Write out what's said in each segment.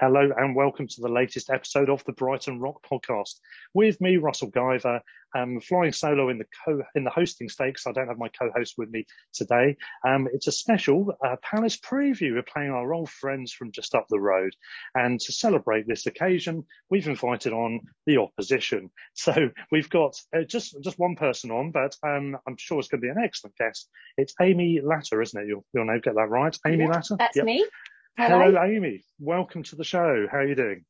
Hello and welcome to the latest episode of the Brighton Rock podcast. With me, Russell Guyver, um, flying solo in the co- in the hosting stakes. I don't have my co-host with me today. Um, it's a special uh, Palace preview. We're playing our old friends from just up the road, and to celebrate this occasion, we've invited on the opposition. So we've got uh, just just one person on, but um, I'm sure it's going to be an excellent guest. It's Amy Latter, isn't it? You'll, you'll know get that right, Amy yeah, Latter. That's yep. me. Hello. Hello, Amy. Welcome to the show. How are you doing?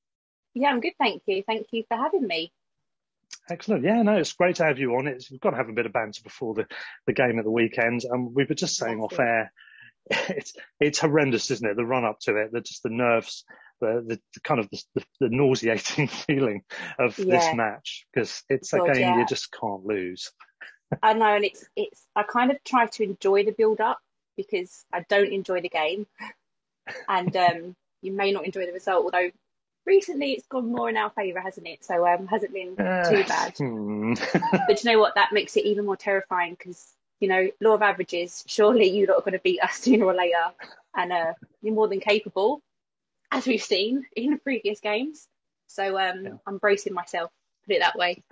Yeah, I'm good, thank you. Thank you for having me. Excellent. Yeah, no, it's great to have you on. It's, we've got to have a bit of banter before the, the game at the weekend. And um, we were just saying That's off it. air, it's it's horrendous, isn't it? The run up to it, the just the nerves, the the, the kind of the, the, the, nauseating feeling of yeah. this match because it's God, a game yeah. you just can't lose. I know, and it's it's I kind of try to enjoy the build up because I don't enjoy the game and um, you may not enjoy the result. Although recently it's gone more in our favour, hasn't it? So um, hasn't been uh, too bad. Hmm. but you know what? That makes it even more terrifying because you know law of averages. Surely you lot are going to beat us sooner or later, and uh, you're more than capable, as we've seen in previous games. So um, yeah. I'm bracing myself. Put it that way.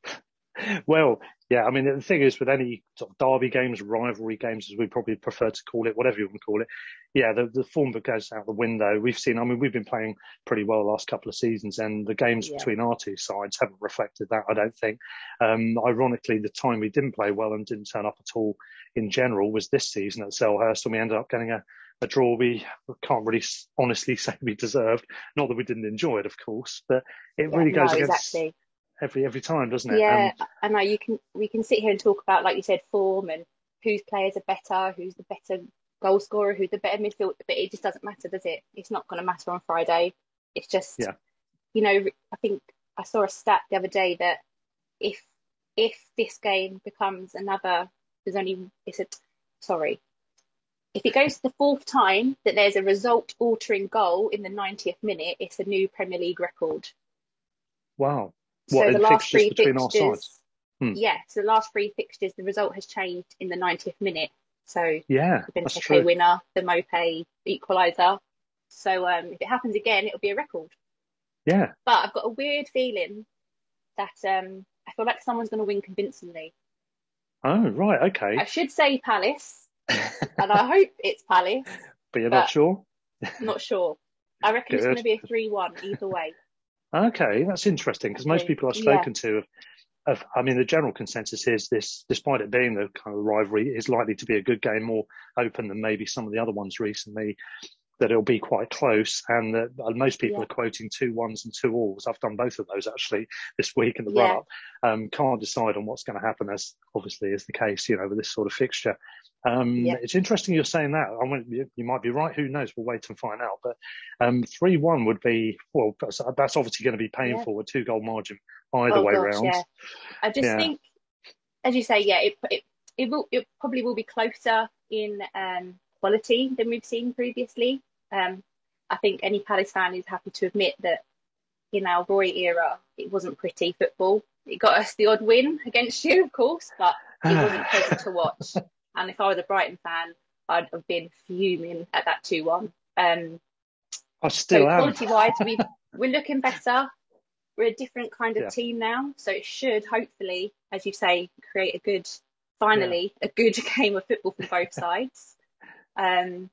well, yeah, I mean, the thing is with any sort of derby games, rivalry games, as we probably prefer to call it, whatever you want to call it, yeah, the, the form that goes out the window. We've seen, I mean, we've been playing pretty well the last couple of seasons, and the games yeah. between our two sides haven't reflected that, I don't think. Um, ironically, the time we didn't play well and didn't turn up at all in general was this season at Selhurst, and we ended up getting a, a draw we can't really honestly say we deserved. Not that we didn't enjoy it, of course, but it yeah, really goes no, against. Exactly every every time, doesn't it? Yeah, um, I know you can we can sit here and talk about like you said form and whose players are better, who's the better goal scorer, who's the better midfield, but it just doesn't matter, does it? It's not going to matter on Friday. It's just, yeah. you know, I think I saw a stat the other day that if if this game becomes another, there's only it's a sorry. If it goes to the fourth time that there's a result altering goal in the 90th minute, it's a new Premier League record. Wow. What, so the last three fixtures, hmm. yeah, so the last three fixtures, the result has changed in the 90th minute. So yeah, the Benteke winner, the Maupay equaliser. So um, if it happens again, it'll be a record. Yeah. But I've got a weird feeling that um, I feel like someone's going to win convincingly. Oh right, okay. I should say Palace, and I hope it's Palace. But you're but not sure. not sure. I reckon Good. it's going to be a three-one either way. Okay, that's interesting because most people I've spoken yeah. to have, have, I mean, the general consensus is this, despite it being the kind of rivalry, is likely to be a good game, more open than maybe some of the other ones recently. That it'll be quite close, and that most people yeah. are quoting two ones and two alls. I've done both of those actually this week in the yeah. run up. Um, can't decide on what's going to happen, as obviously is the case, you know, with this sort of fixture. Um, yeah. It's interesting you're saying that. I mean, you, you, might be right. Who knows? We'll wait and find out. But um, three one would be well. That's, that's obviously going to be painful. A two goal margin either oh, way gosh, round. I just think, as you say, yeah, it, it it will it probably will be closer in um quality than we've seen previously. Um, I think any Palace fan is happy to admit that in our Roy era, it wasn't pretty football. It got us the odd win against you, of course, but it wasn't pleasant to watch. And if I was a Brighton fan, I'd have been fuming at that 2 1. Um, I still so am. Quality wise, we we're looking better. We're a different kind of yeah. team now, so it should hopefully, as you say, create a good, finally, yeah. a good game of football for both sides. Um,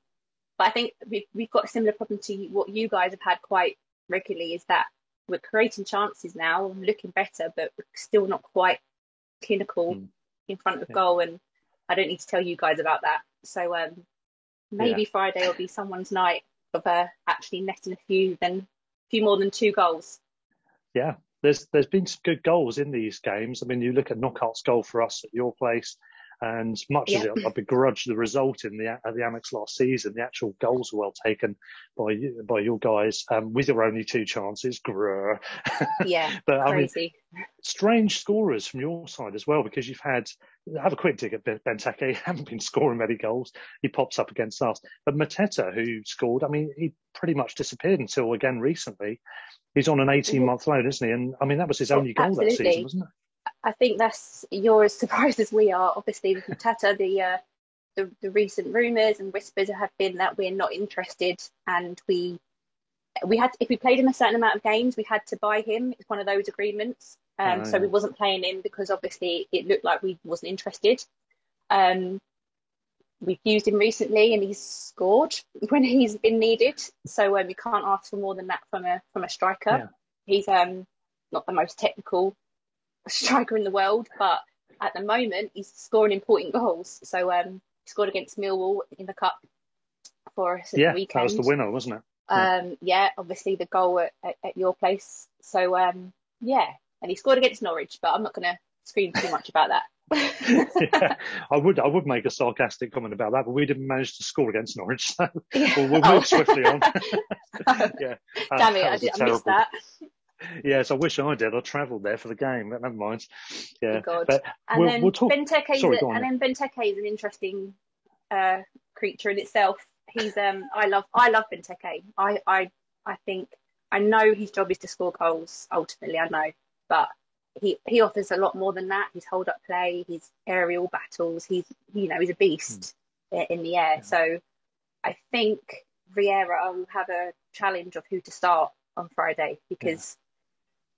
but I think we've, we've got a similar problem to what you guys have had quite regularly is that we're creating chances now, looking better, but we're still not quite clinical mm. in front of yeah. goal. And I don't need to tell you guys about that. So um, maybe yeah. Friday will be someone's night of uh, actually netting a few, then a few more than two goals. Yeah, there's there's been some good goals in these games. I mean, you look at Knockaert's goal for us at your place. And much yeah. as it, I begrudge the result in the the Amex last season, the actual goals were well taken by you, by your guys um, with your only two chances. Grrr. Yeah, but crazy. I mean, strange scorers from your side as well because you've had have a quick dig at Benteke. Haven't been scoring many goals. He pops up against us, but Mateta, who scored, I mean, he pretty much disappeared until again recently. He's on an 18 month loan, isn't he? And I mean, that was his only goal Absolutely. that season, wasn't it? I think that's you're as surprised as we are. Obviously, with Mateta, the, uh, the the recent rumours and whispers have been that we're not interested, and we we had if we played him a certain amount of games, we had to buy him. It's one of those agreements. Um, oh, so we wasn't playing him because obviously it looked like we wasn't interested. Um, we've used him recently and he's scored when he's been needed. So um, we can't ask for more than that from a from a striker. Yeah. He's um not the most technical striker in the world, but at the moment he's scoring important goals. So um, he scored against Millwall in the cup for us yeah, the weekend. that was the winner, wasn't it? Yeah. Um, yeah, obviously the goal at, at, at your place. So um, yeah, and he scored against Norwich, but I'm not going to scream too much about that. yeah, I would I would make a sarcastic comment about that, but we didn't manage to score against Norwich, so yeah. we'll, we'll, move oh. swiftly on. yeah, damn it, I, did, I missed that yes, I wish I did. I travelled there for the game, but never mind. Yeah, oh but and we'll, then we'll talk... Benteke, Sorry, and then Benteke is an interesting uh, creature in itself. He's um, I love I love Benteke. I I I think I know his job is to score goals. Ultimately, I know, but he he offers a lot more than that. His hold up play, his aerial battles. He's you know he's a beast mm. in the air. Yeah. So I think Vieira will have a challenge of who to start on Friday because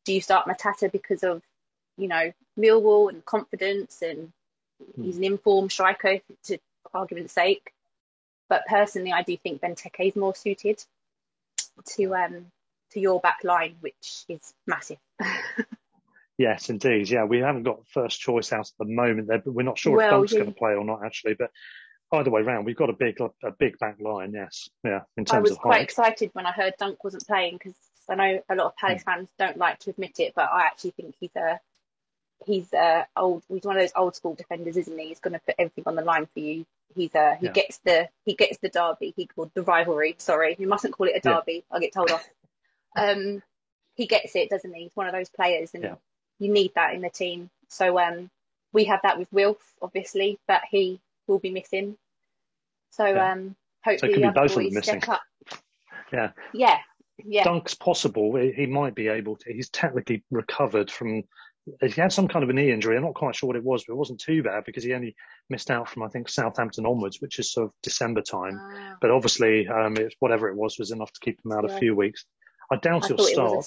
do you start Mateta because of, you know, Millwall and confidence and hmm. he's an informed striker to argument's sake. But personally, I do think Benteke is more suited to um to your back line, which is massive. yes, indeed. Yeah, we haven't got first choice out at the moment. There, but we're not sure well, if Dunk's yeah. going to play or not actually. But either way round, we've got a big a big back line. Yes, yeah. In terms of. I was of quite height. excited when I heard Dunk wasn't playing because I know a lot of Palace hmm. fans don't like to admit it, but I actually think he's a he's a old he's one of those old school defenders, isn't he? He's going to put everything on the line for you. He's a he yeah. gets the he gets the derby. He called the rivalry. Sorry, you mustn't call it a derby. Yeah. I'll get told off. Um, he gets it, doesn't he? He's one of those players, and yeah. you need that in the team. So um, we have that with Wilf, obviously, but he will be missing. So um, hopefully so the other boys step up. Yeah. Yeah, yeah. Dunk's possible. He might be able to. He's technically recovered from. He had some kind of a knee injury. I'm not quite sure what it was, but it wasn't too bad because he only missed out from I think Southampton onwards, which is sort of December time. Ah. But obviously, um, it, whatever it was was enough to keep him out yeah. a few weeks. I doubt I he'll start.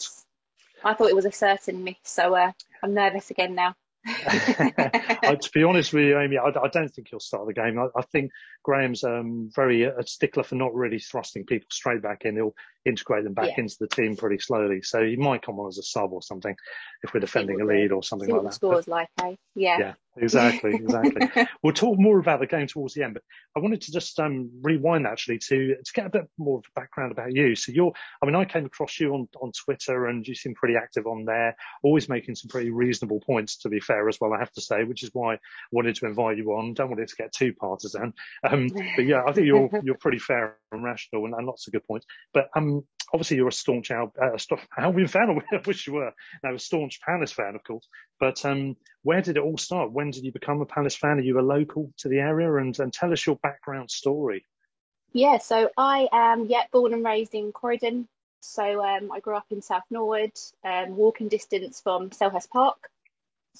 A, I thought it was a certain miss, so uh, I'm nervous again now. to be honest with you, Amy, I, I, don't think he'll start the game. I, I think Graham's um, very a stickler for not really thrusting people straight back in. He'll integrate them back yeah. into the team pretty slowly. So he might come on as a sub or something if we're defending a lead or something like that. Scores but, like, eh? Yeah. Yeah, exactly, exactly. we'll talk more about the game towards the end, but I wanted to just um, rewind actually to to get a bit more of a background about you. So you're, I mean, I came across you on on Twitter and you seem pretty active on there, always making some pretty reasonable points. To be fair, as well, I have to say, which is why I wanted to invite you on. Don't want it to get too partisan, um, but yeah, I think you're you're pretty fair and rational and, and lots of good points. But um, obviously you're a staunch Al, uh, Albion fan. I wish you were. Now a staunch Palace fan, of course. But um, where did it all start? When did you become a Palace fan? Are you a local to the area? And, and tell us your background story. Yeah, so I am yeah born and raised in Croydon. So um, I grew up in South Norwood, um, walking distance from Selhurst Park.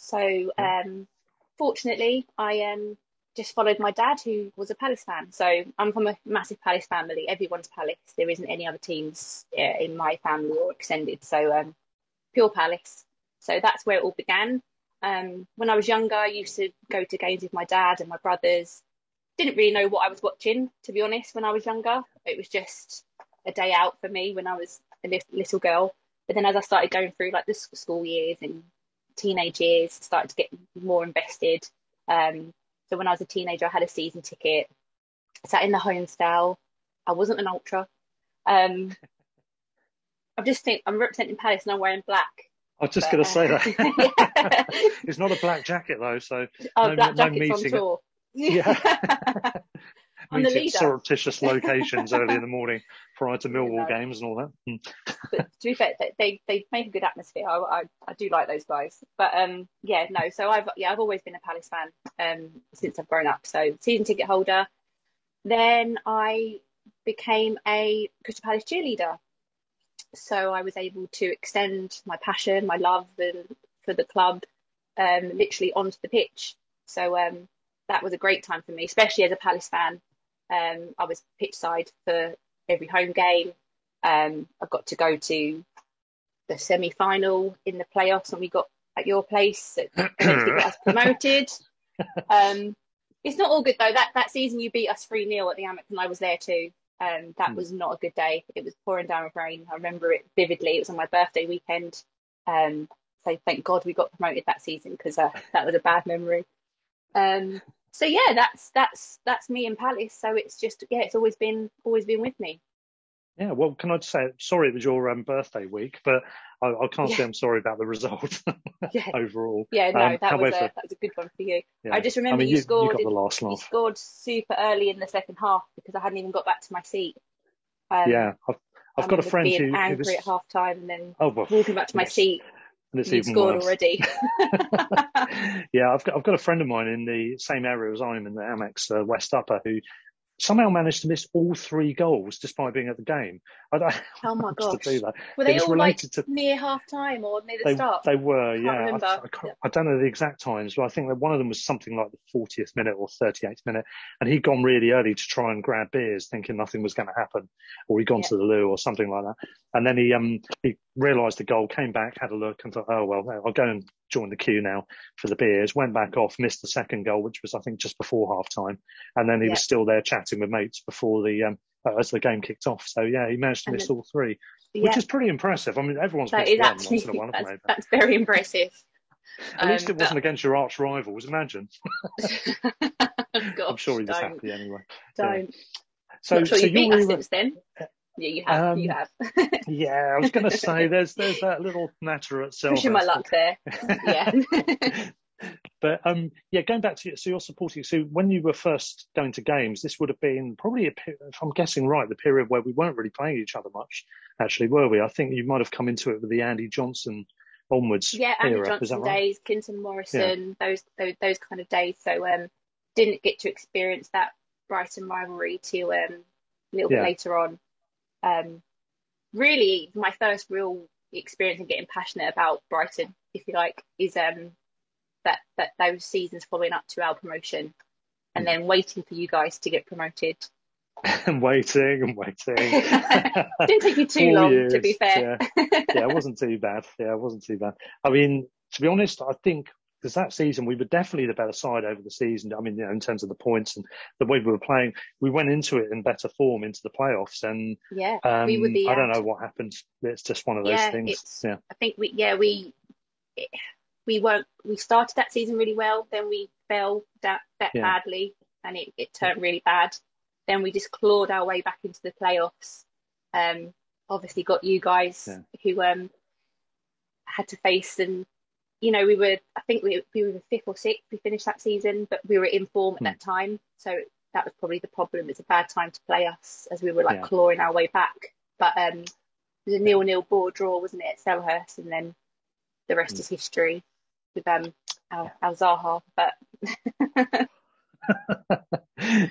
So um, fortunately, I um, just followed my dad, who was a Palace fan. So I'm from a massive Palace family. Everyone's Palace. There isn't any other teams uh, in my family or extended. So um, pure Palace. So that's where it all began. Um, when I was younger, I used to go to games with my dad and my brothers. Didn't really know what I was watching, to be honest, when I was younger. It was just a day out for me when I was a little girl. But then as I started going through like the school years and teenage years, started to get more invested. Um, so when I was a teenager, I had a season ticket, sat in the Holmesdale. I wasn't an ultra. Um, I'm just think I'm representing Palace and I'm wearing black. I was just going to say that. it's not a black jacket though, so oh, no, black no meeting. On tour. Yeah. the leader. surreptitious locations early in the morning prior to Millwall games and all that. Hmm. but to be fair, they, they make a good atmosphere. I, I, I, do like those guys. But um, yeah, no. So I've yeah I've always been a Palace fan um, since I've grown up. So season ticket holder. Then I became a Crystal Palace cheerleader. So I was able to extend my passion, my love and, for the club, um, literally onto the pitch. So um, that was a great time for me, especially as a Palace fan. Um, I was pitch side for every home game. Um, I got to go to the semi final in the playoffs and we got at your place. got us promoted. Um, it's not all good though. That that season you beat us 3 0 at the Amex and I was there too. Um, that mm. was not a good day. It was pouring down with rain. I remember it vividly. It was on my birthday weekend. Um, so thank God we got promoted that season because uh, that was a bad memory. Um, so yeah, that's that's that's me and Palace. So it's just yeah, it's always been always been with me. Yeah, well, can I just say sorry it was your um, birthday week, but I, I can't yeah. say I'm sorry about the result yeah. overall. Yeah, no, um, that was a that was a good one for you. Yeah. I just remember I mean, you, you, scored. You, got the last you scored super early in the second half because I hadn't even got back to my seat. Um, yeah, I've, I've got a friend being who angry was... at half time and then oh, well, walking back to my seat and it's even scored worse. already. yeah, I've got I've got a friend of mine in the same area as I'm in the Amex uh, West Upper who somehow managed to miss all three goals despite being at the game. I don't oh my gosh. To do that. Were they all like to, near half time or near the they, start? They were, yeah. I, I, I, don't know the exact times, but I think that one of them was something like the 40th minute or 38th minute. And he'd gone really early to try and grab beers thinking nothing was going to happen or he'd gone yeah. to the loo or something like that. And then he, um, he realised the goal, came back, had a look and thought, oh, well, I'll go and join the queue now for the beers, went back off, missed the second goal, which was, I think, just before half time. And then he yeah. was still there chatting with mates before the, um, uh, as the game kicked off. So yeah, he managed to and miss then, all three, yeah. which is pretty impressive. I mean, everyone's that missed one actually, once in a while, that's, that's very impressive. At um, least it wasn't against your arch rivals, imagine. Gosh, I'm sure he was don't. happy anyway. Don't. Yeah. So, Not sure so you beat us since then. Yeah, you have. Um, you have. yeah, I was going to say there's there's that little matter at Selhurst. Pushing my luck there. Yeah. but um, yeah, going back to so you're supporting. So when you were first going to games, this would have been probably, a, if I'm guessing right, the period where we weren't really playing each other much. Actually, were we? I think you might have come into it with the Andy Johnson onwards. Yeah, Andy era. Johnson right? days, Clinton Morrison, yeah. those, those those kind of days. So um, didn't get to experience that Brighton rivalry till um, a little yeah. bit later on um, really my first real experience in getting passionate about Brighton, if you like, is um, that that those seasons following up to our promotion, and then waiting for you guys to get promoted. and waiting and waiting. Didn't take you too long, years. to be fair. yeah. yeah, it wasn't too bad. Yeah, it wasn't too bad. I mean, to be honest, I think because that season we were definitely the better side over the season. I mean, you know, in terms of the points and the way we were playing, we went into it in better form into the playoffs. And yeah, um, we were the. I don't know what happened. It's just one of those yeah, things. Yeah, I think we yeah we we weren't we started that season really well. Then we fell that, that yeah. badly, and it, it turned really bad. Then we just clawed our way back into the playoffs. Um, obviously got you guys yeah. who um had to face and you know, we were, I think we, we were fifth or sixth, we finished that season, but we were in form at mm. that time. So that was probably the problem. It's a bad time to play us as we were like yeah. clawing our way back. But um, it was a nil nil board draw, wasn't it, at Selhurst? And then the rest mm. is history with um, Al, Al Zaha. But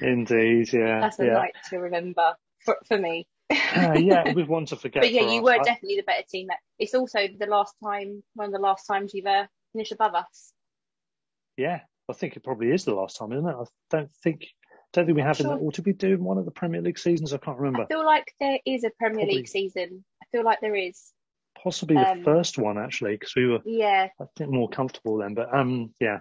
Indeed, yeah. That's a yeah. night to remember for, for me. Uh, yeah, with one to forget. But yeah, you were I, definitely the better team. That it's also the last time, one of the last times you've uh, finished above us. Yeah, I think it probably is the last time, isn't it? I don't think, don't think we have sure. in that. Or to be doing one of the Premier League seasons? I can't remember. I feel like there is a Premier probably. League season. I feel like there is. Possibly the um, first one actually, because we were, yeah, I think more comfortable then. But um, yeah,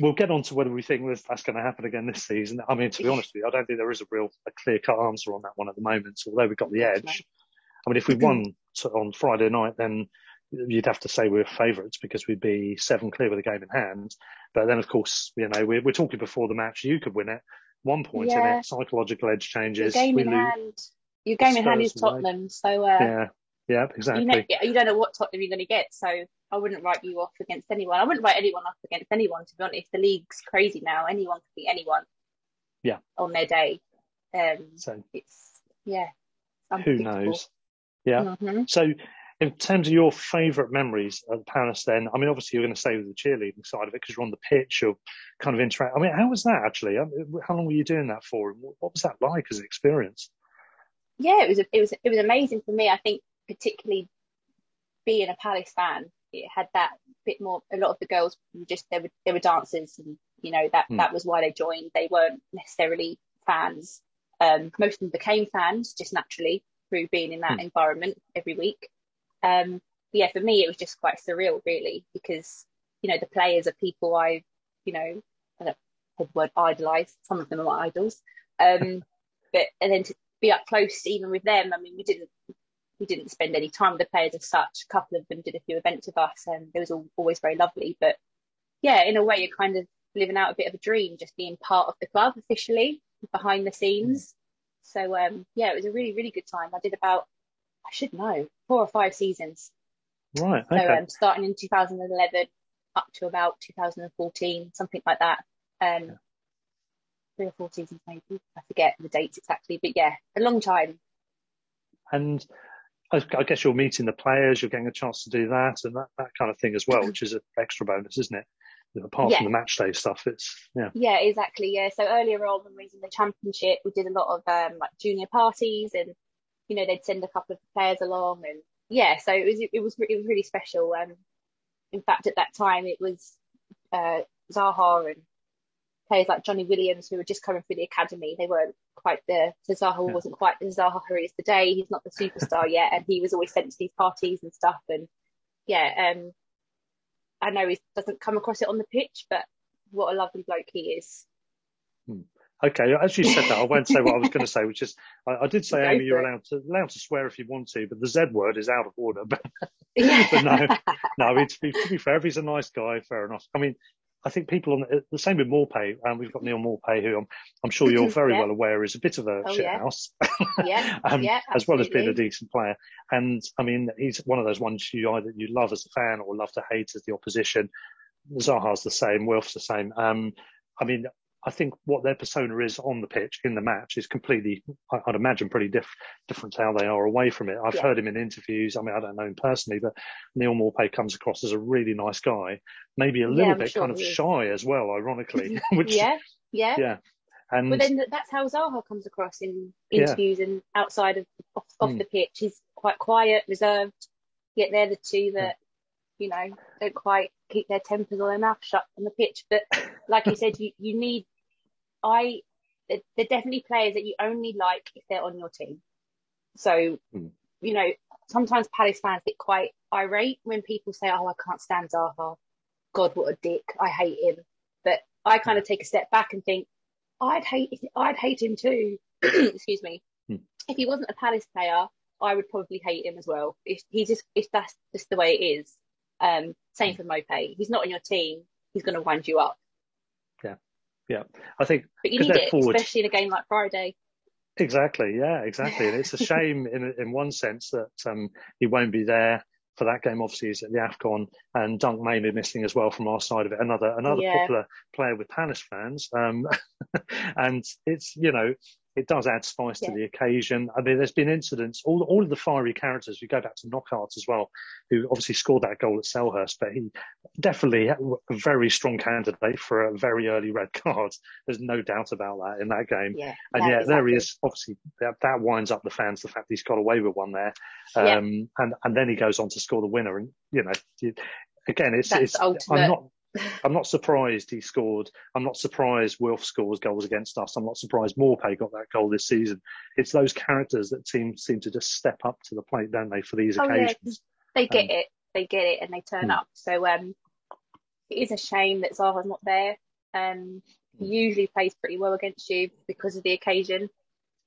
we'll get on to whether we think that's going to happen again this season. I mean, to be honest with you, I don't think there is a real a clear cut answer on that one at the moment. Although we've got the edge. I mean, if we won on Friday night, then you'd have to say we're favourites because we'd be seven clear with a game in hand. But then, of course, you know, we're, we're talking before the match. You could win it. One point yeah. in it, psychological edge changes. Your game we in lose. hand. Your game Spurs in hand is Tottenham. So uh, yeah, yeah, exactly. You, know, you don't know what Tottenham you're going to get. So I wouldn't write you off against anyone. I wouldn't write anyone off against anyone. To be honest, the league's crazy now. Anyone can beat anyone. Yeah. On their day. Um, so it's yeah. Who knows? Yeah. Mm-hmm. So in terms of your favourite memories of Palace, then, I mean, obviously you're going to stay with the cheerleading side of it because you're on the pitch, you're kind of interact. I mean, how was that actually? How long were you doing that for? What was that like as an experience? Yeah, it was it was it was amazing for me. I think particularly being a Palace fan, it had that bit more. A lot of the girls were just they were they were dancers, and you know that mm. that was why they joined. They weren't necessarily fans. Um, most of them became fans just naturally through being in that mm. environment every week. Um, yeah, for me, it was just quite surreal, really, because you know the players are people I, you know, I don't the word idolise. Some of them are my idols. Um, but and then to be up close even with them. I mean, we didn't we didn't spend any time with the players as such. A couple of them did a few events with us, and it was all, always very lovely. But yeah, in a way, you're kind of living out a bit of a dream, just being part of the club officially behind the scenes. So um, yeah, it was a really really good time. I did about I should know four or five seasons. Right. Okay. So um, starting in 2011 up to about 2014, something like that. Um, yeah. Three or four seasons maybe. I forget the dates exactly, but yeah, a long time. And I guess you're meeting the players, you're getting a chance to do that and that, that kind of thing as well, which is an extra bonus, isn't it? Apart yeah. from the match day stuff, it's yeah. Yeah, exactly. Yeah. So earlier on when we was in the championship, we did a lot of um, like junior parties, and you know they'd send a couple of players along, and yeah, so it was it was it was really special. Um, in fact, at that time it was uh, Zaha and players like Jonny Williams who were just coming through the academy. They weren't quite the so Zaha yeah. wasn't quite the Zaha who is today. He's not the superstar yet, and he was always sent to these parties and stuff. And yeah, um, I know he doesn't come across it on the pitch, but what a lovely bloke he is. Hmm. Okay, as you said that, I won't say what I was going to say, which is I, I did say, Go Amy, you're allowed to allowed to swear if you want to, but the Z word is out of order. But, but no, no. I mean, to be, to be fair, if he's a nice guy, fair enough. I mean, I think people on the, the same with Maupay, and um, we've got Neal Maupay, who I'm, I'm sure you're very yeah. well aware is a bit of a oh, shit house, yeah, um, yeah, as well as being a decent player. And I mean, he's one of those ones you either you love as a fan or love to hate as the opposition. Zaha's the same, Wilf's the same. Um, I mean, I think what their persona is on the pitch in the match is completely, I'd imagine, pretty diff- different to how they are away from it. I've yeah. heard him in interviews. I mean, I don't know him personally, but Neal Maupay comes across as a really nice guy, maybe a little yeah, bit sure kind of shy as well, ironically. which, yeah, yeah, yeah. And but then that's how Zaha comes across in interviews yeah. and outside of off, off mm. the pitch. He's quite quiet, reserved. Yet they're the two that you know don't quite keep their tempers or their mouth shut on the pitch. But like you said, you, you need I they're definitely players that you only like if they're on your team. So, mm. you know, sometimes Palace fans get quite irate when people say, "Oh, I can't stand Zaha. God, what a dick! I hate him." But I kind of take a step back and think, I'd hate I'd hate him too. Excuse me. Mm. If he wasn't a Palace player, I would probably hate him as well. If he's just if that's just the way it is. Um, same mm. for Maupay. He's not on your team. He's going to wind you up. Yeah, I think. But you need it, forward, especially in a game like Friday. Exactly. Yeah, exactly. And it's a shame in in one sense that um, he won't be there for that game. Obviously, he's at the Afcon, and Dunk may be missing as well from our side of it. Another another yeah. popular player with Palace fans. Um, and it's you know it does add spice yeah. to the occasion. I mean, there's been incidents, all, all of the fiery characters, we go back to Knockaert as well, who obviously scored that goal at Selhurst, but he definitely a very strong candidate for a very early red card. There's no doubt about that in that game. Yeah, and yeah, exactly. there he is. Obviously, that, that, winds up the fans, the fact he's got away with one there. Um, yeah. and, and then he goes on to score the winner. And, you know, again, it's, That's it's, ultimate. I'm not, I'm not surprised he scored. I'm not surprised Wilf scores goals against us. I'm not surprised Maupay got that goal this season. It's those characters that seem seem to just step up to the plate, don't they, for these oh, occasions? Yeah. They get um, it. They get it, and they turn hmm. up. So um, it is a shame that Zaha's not there. Um, he hmm. usually plays pretty well against you because of the occasion.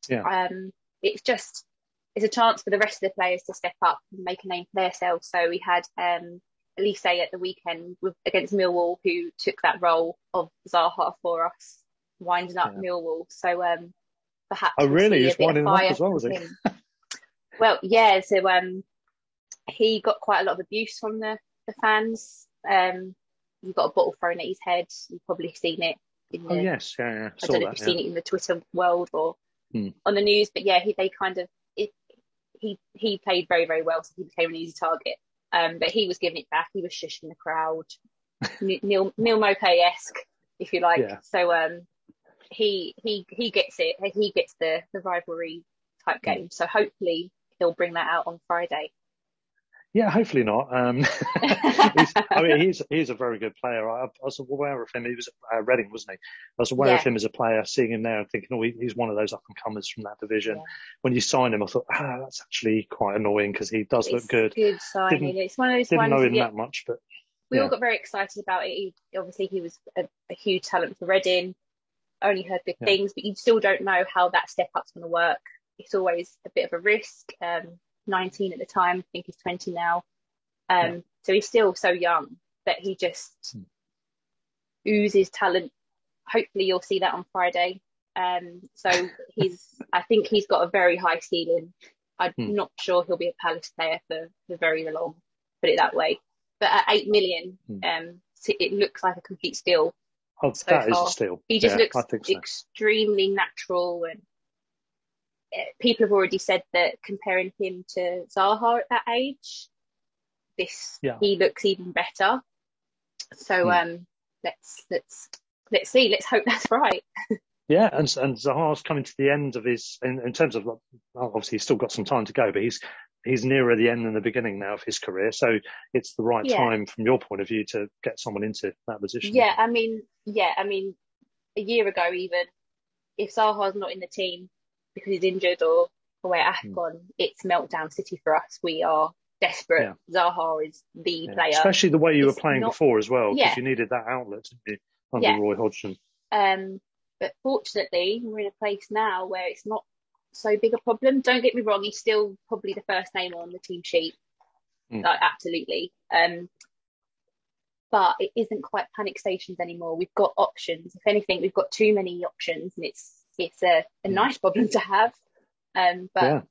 Yeah. Um, it's just it's a chance for the rest of the players to step up and make a name for themselves. So we had um, Olise at the weekend with, against Millwall, who took that role of Zaha for us, winding up yeah. Millwall. So um, perhaps oh really, he's winding up as well, was he? well, yeah. So um, he got quite a lot of abuse from the the fans. Um, he got a bottle thrown at his head. You've probably seen it. In oh, the, oh yes, yeah, yeah. I don't know if you've yeah. seen it in the Twitter world or hmm. on the news, but yeah, he, they kind of it, he he played very very well, so he became an easy target. Um, but he was giving it back. He was shushing the crowd, Neil Neal Maupay esque, if you like. Yeah. So um, he he he gets it. He gets the the rivalry type game. So hopefully he'll bring that out on Friday. Yeah, hopefully not. Um, I mean, he's he's a very good player. I, I, was aware of him. He was at uh, Reading, wasn't he? I was aware yeah. of him as a player, seeing him there and thinking, oh, he, he's one of those up and comers from that division. Yeah. When you sign him, I thought, ah, that's actually quite annoying because he does it's look good. Good signing. Didn't, it's one of those didn't know him that much, but we yeah. all got very excited about it. He, obviously, he was a, a, huge talent for Reading. Only heard good things, but you still don't know how that step up's going to work. It's always a bit of a risk. Um, 19 at the time, I think he's 20 now. Um, yeah. So he's still so young that he just mm. oozes talent. Hopefully, you'll see that on Friday. Um, so he's, I think he's got a very high ceiling. I'm mm. not sure he'll be a Palace player for, for very long, put it that way. But at eight million, mm. um, it looks like a complete steal. Oh, so that far. is a steal. He just yeah, looks so. extremely natural, and people have already said that comparing him to Zaha at that age, this yeah. he looks even better. So hmm. um, let's let's let's see. Let's hope that's right. yeah, and and Zaha's coming to the end of his in, in terms of well, obviously he's still got some time to go, but he's he's nearer the end than the beginning now of his career. So it's the right yeah. time from your point of view to get someone into that position. Yeah, I mean, yeah, I mean, a year ago even, if Zaha's not in the team because he's injured or away at. AFCON, mm. it's meltdown city for us. We are desperate. Yeah. Zaha is the yeah. player. Especially the way you it's were playing not, before as well, because yeah. you needed that outlet you, under Roy Hodgson. Um, but fortunately, we're in a place now where it's not so big a problem. Don't get me wrong, he's still probably the first name on the team sheet. Mm. Like, absolutely. Um, but it isn't quite panic stations anymore. We've got options. If anything, we've got too many options, and it's it's a, a nice problem to have. Um, but yeah.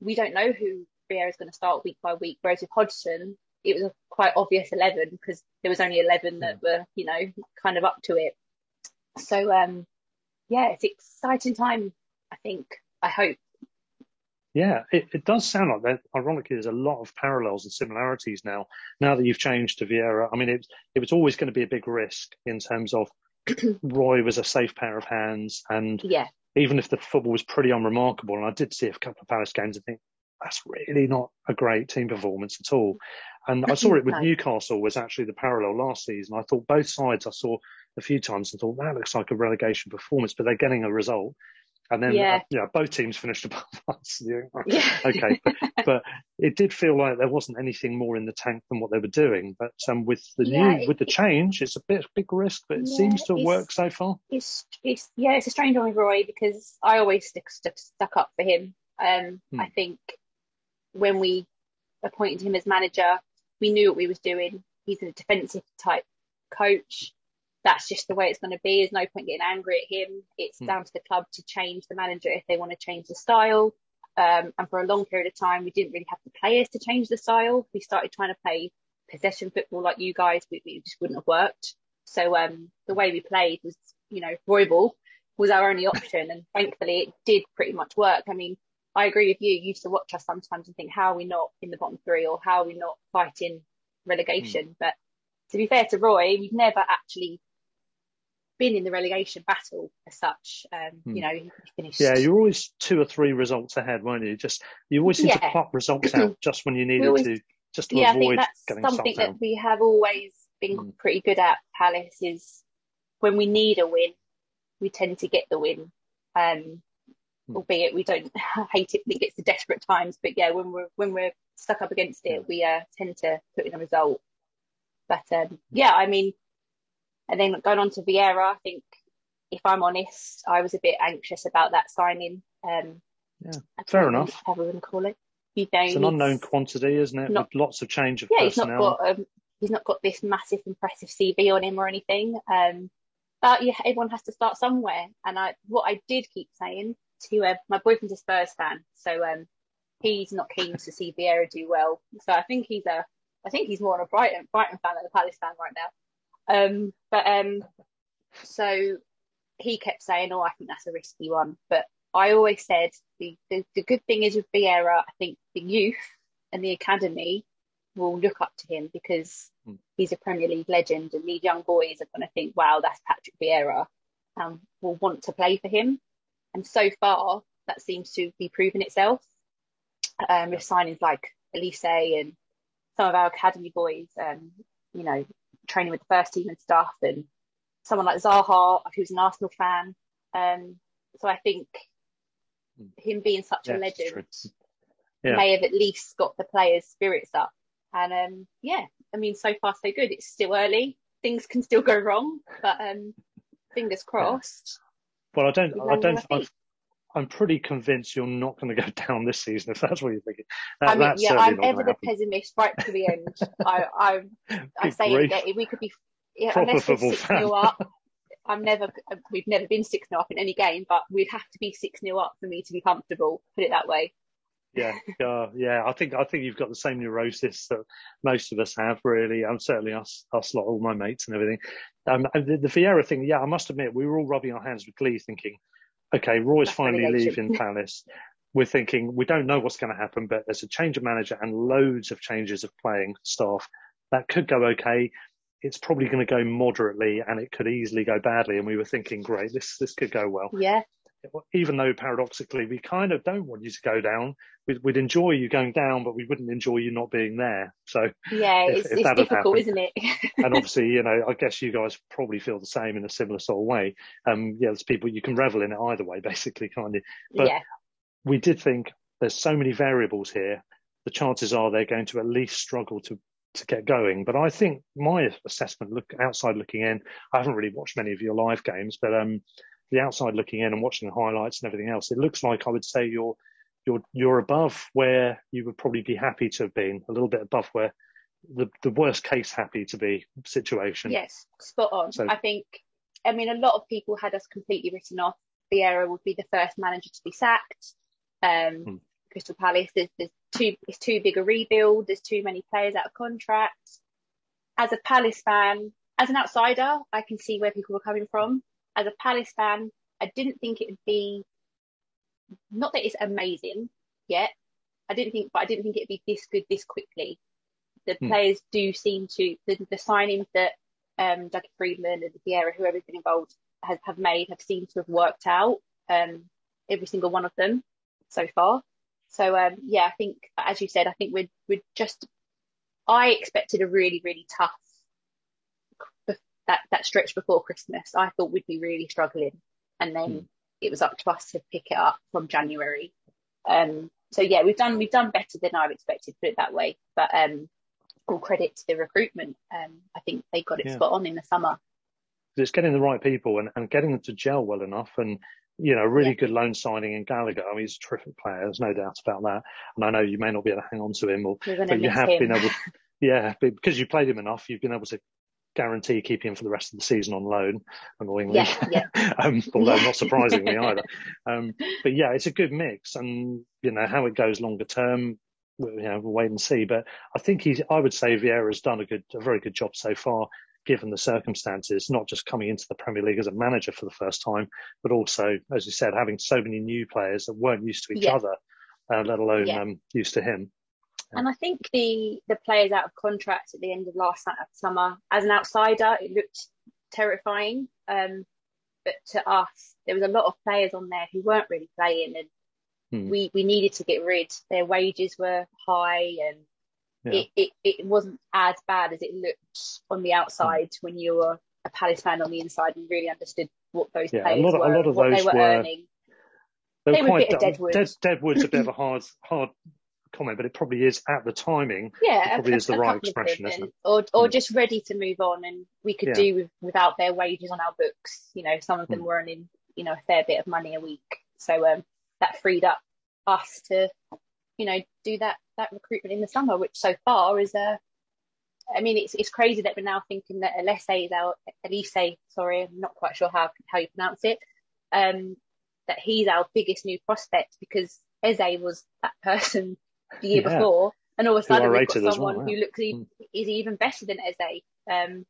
we don't know who Vieira is going to start week by week. Whereas with Hodgson, it was a quite obvious 11 because there was only 11 that were, you know, kind of up to it. So, um, yeah, it's exciting time, I think, I hope. Yeah, it, it does sound like that. Ironically, there's a lot of parallels and similarities now. Now that you've changed to Vieira, I mean, it, it was always going to be a big risk in terms of Roy was a safe pair of hands, and yeah. even if the football was pretty unremarkable, and I did see a couple of Palace games, I think that's really not a great team performance at all. And I saw it with no. Newcastle was actually the parallel last season. I thought both sides I saw a few times and thought that looks like a relegation performance, but they're getting a result. And then, yeah, uh, both teams finished above us. yeah. Okay, but, but, it did feel like there wasn't anything more in the tank than what they were doing. But um, with the yeah, new, it, with the change, it's a bit big risk, but it yeah, seems to work so far. It's, it's yeah, it's a strange one with Roy because I always stick, stuck, stuck up for him. Um, hmm. I think when we appointed him as manager, we knew what we was doing. He's a defensive type coach. That's just the way it's going to be. There's no point getting angry at him. It's hmm. down to the club to change the manager if they want to change the style. Um, and for a long period of time, we didn't really have the players to change the style. We started trying to play possession football like you guys, it just wouldn't have worked. So um, the way we played was, you know, Roy ball was our only option, and thankfully it did pretty much work. I mean, I agree with you. You used to watch us sometimes and think, how are we not in the bottom three, or how are we not fighting relegation? Mm. But to be fair to Roy, we've never actually been in the relegation battle as such. Um, hmm. You know, he finished. Yeah, you're always two or three results ahead, weren't you? Just you always seem yeah. to pop results out just when you needed always, to, just to yeah, avoid I think that's something that we have always been hmm. pretty good at. Palace is when we need a win, we tend to get the win. Um, hmm. albeit we don't hate it it gets to desperate times, but yeah, when we're when we're stuck up against it, we uh, tend to put in a result. But um, yeah, I mean, and then going on to Vieira, I think, if I'm honest, I was a bit anxious about that signing. Um, yeah, fair enough. How we going to call it? You know, it's an unknown quantity, isn't it? Not, With lots of change of yeah, personnel. he's not got um, he's not got this massive, impressive CV on him or anything. Um, but yeah, everyone has to start somewhere. And I, what I did keep saying to uh, my boyfriend's a Spurs fan, so um, he's not keen to see Vieira do well. So I think he's a, I think he's more of a Brighton Brighton fan than a Palace fan right now. Um, but um, so he kept saying, "Oh, I think that's a risky one." But I always said the, the, the good thing is with Vieira, I think the youth and the academy will look up to him because mm. he's a Premier League legend, and these young boys are going to think, "Wow, that's Patrick Vieira," and will want to play for him. And so far, that seems to be proving itself. Um, with signings like Olise and some of our academy boys, um, you know, training with the first team and stuff, and someone like Zaha, who's an Arsenal fan. Um, so I think him being such yeah, a legend yeah. may have at least got the players' spirits up. And um, yeah, I mean, so far so good. It's still early; things can still go wrong, but um, fingers crossed. Well, I don't, I don't, I'm pretty convinced you're not going to go down this season if that's what you're thinking. That, I mean, yeah, I'm ever the pessimist right to the end. I, I, I say it, that we could be yeah, unless we're six nil up. I'm never, we've never been six nil up in any game, but we'd have to be six nil up for me to be comfortable. Put it that way. Yeah, uh, yeah. I think I think you've got the same neurosis that most of us have. Really, I'm um, certainly us, us lot, all my mates and everything. Um, and the, the Vieira thing, yeah, I must admit, we were all rubbing our hands with glee, thinking, okay, Roy's finally leaving Palace. We're thinking we don't know what's going to happen, but there's a change of manager and loads of changes of playing staff. That could go okay. It's probably going to go moderately, and it could easily go badly. And we were thinking, great, this this could go well. Yeah. Even though paradoxically we kind of don't want you to go down, we'd, we'd enjoy you going down, but we wouldn't enjoy you not being there. So yeah, if, it's, if it's difficult, happened, isn't it? and obviously, you know, I guess you guys probably feel the same in a similar sort of way. Um, yeah, there's people you can revel in it either way, basically, kind of. But yeah. we did think there's so many variables here. The chances are they're going to at least struggle to to get going. But I think my assessment, look outside looking in, I haven't really watched many of your live games, but um, the outside looking in and watching the highlights and everything else, it looks like I would say you're you're you're above where you would probably be happy to have been, a little bit above where the the worst case happy to be situation. Yes, spot on. So, I think I mean a lot of people had us completely written off. Vieira would be the first manager to be sacked. Um, hmm. Crystal Palace, there's, there's too it's too big a rebuild. There's too many players out of contract. As a Palace fan, as an outsider, I can see where people were coming from. As a Palace fan, I didn't think it would be not that it's amazing yet. I didn't think, but I didn't think it'd be this good this quickly. The hmm. players do seem to the, the signings that um, Dougie Freedman and Vieira, whoever's been involved, has have made have seemed to have worked out. Um, every single one of them so far. So um, yeah, I think as you said, I think we're we're just. I expected a really really tough that that stretch before Christmas. I thought we'd be really struggling, and then hmm it was up to us to pick it up from January. Um, so yeah, we've done we've done better than I've expected, put it that way. But um, all credit to the recruitment. Um, I think they got it yeah. spot on in the summer. It's getting the right people and, and getting them to gel well enough, and you know, really yeah. good loan signing in Gallagher. I mean, he's a terrific player. There's no doubt about that. And I know you may not be able to hang on to him, or, but you have him. been able. Yeah, because you played him enough, you've been able to guarantee keeping him for the rest of the season on loan, annoyingly. Yeah, yeah. um, although not surprisingly either. Um, but yeah, it's a good mix, and you know how it goes longer term. You know, we'll wait and see. But I think he's. I would say Vieira's done a good, a very good job so far, given the circumstances, not just coming into the Premier League as a manager for the first time, but also, as you said, having so many new players that weren't used to each yeah. other, uh, let alone yeah. um, used to him. And I think the the players out of contract at the end of last summer, as an outsider, it looked terrifying. Um, but to us, there was a lot of players on there who weren't really playing, and hmm. we we needed to get rid. Their wages were high, and yeah. it, it it wasn't as bad as it looked on the outside hmm. when you were a Palace fan on the inside and really understood what those yeah, players a lot, were, a lot of what those they were, were earning. They were, they were quite, a bit of Deadwood. Dead, Deadwood's a bit of a hard hard comment, but it probably is at the timing. Yeah, probably a, is the right expression, isn't it? Or, or just ready to move on, and we could yeah. do with, without their wages on our books. You know, some of them mm. were earning, you know, a fair bit of money a week, so um, that freed up us to, you know, do that that recruitment in the summer, which so far is a. Uh, I mean, it's it's crazy that we're now thinking that Elise is our Elise, sorry, I'm not quite sure how how you pronounce it. Um, that he's our biggest new prospect because Eze was that person the year yeah. before, and all of a sudden we've got someone well, yeah. who looks mm. is even better than Eze, um,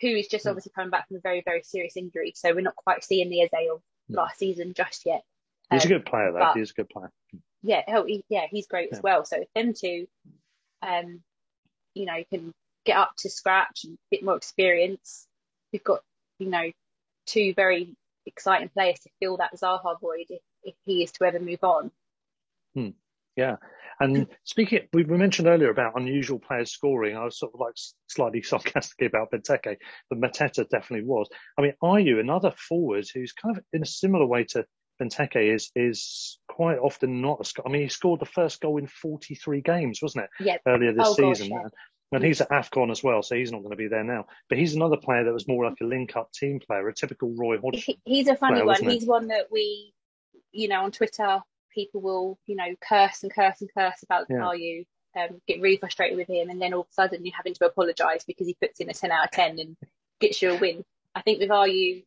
who is just mm. obviously coming back from a very very serious injury. So we're not quite seeing the Eze of mm. last season just yet. Um, he's a um, good player, though. He's a good player. Yeah, oh, he, yeah, he's great as well. So if them two, um, you know, can get up to scratch and a bit more experience, we've got you know two very exciting players to fill that Zaha void if, if he is to ever move on. Hmm. Yeah. And speaking, we mentioned earlier about unusual players scoring. I was sort of like slightly sarcastic about Benteke, but Mateta definitely was. I mean, are you another forward who's kind of in a similar way to Benteke is is quite often not a score. I mean, he scored the first goal in 43 games, wasn't it? Yeah. Earlier this oh, season. Gosh, yeah. And he's at AFCON as well, so he's not going to be there now. But he's another player that was more like a link-up team player, a typical Roy Hodgson. he's a funny player, one. He's one that we, you know, on Twitter people will, you know, curse and curse and curse about yeah. Ayew, um, get really frustrated with him, and then all of a sudden you're having to apologise because he puts in a 10 out of 10 and gets you a win. I think with Ayew,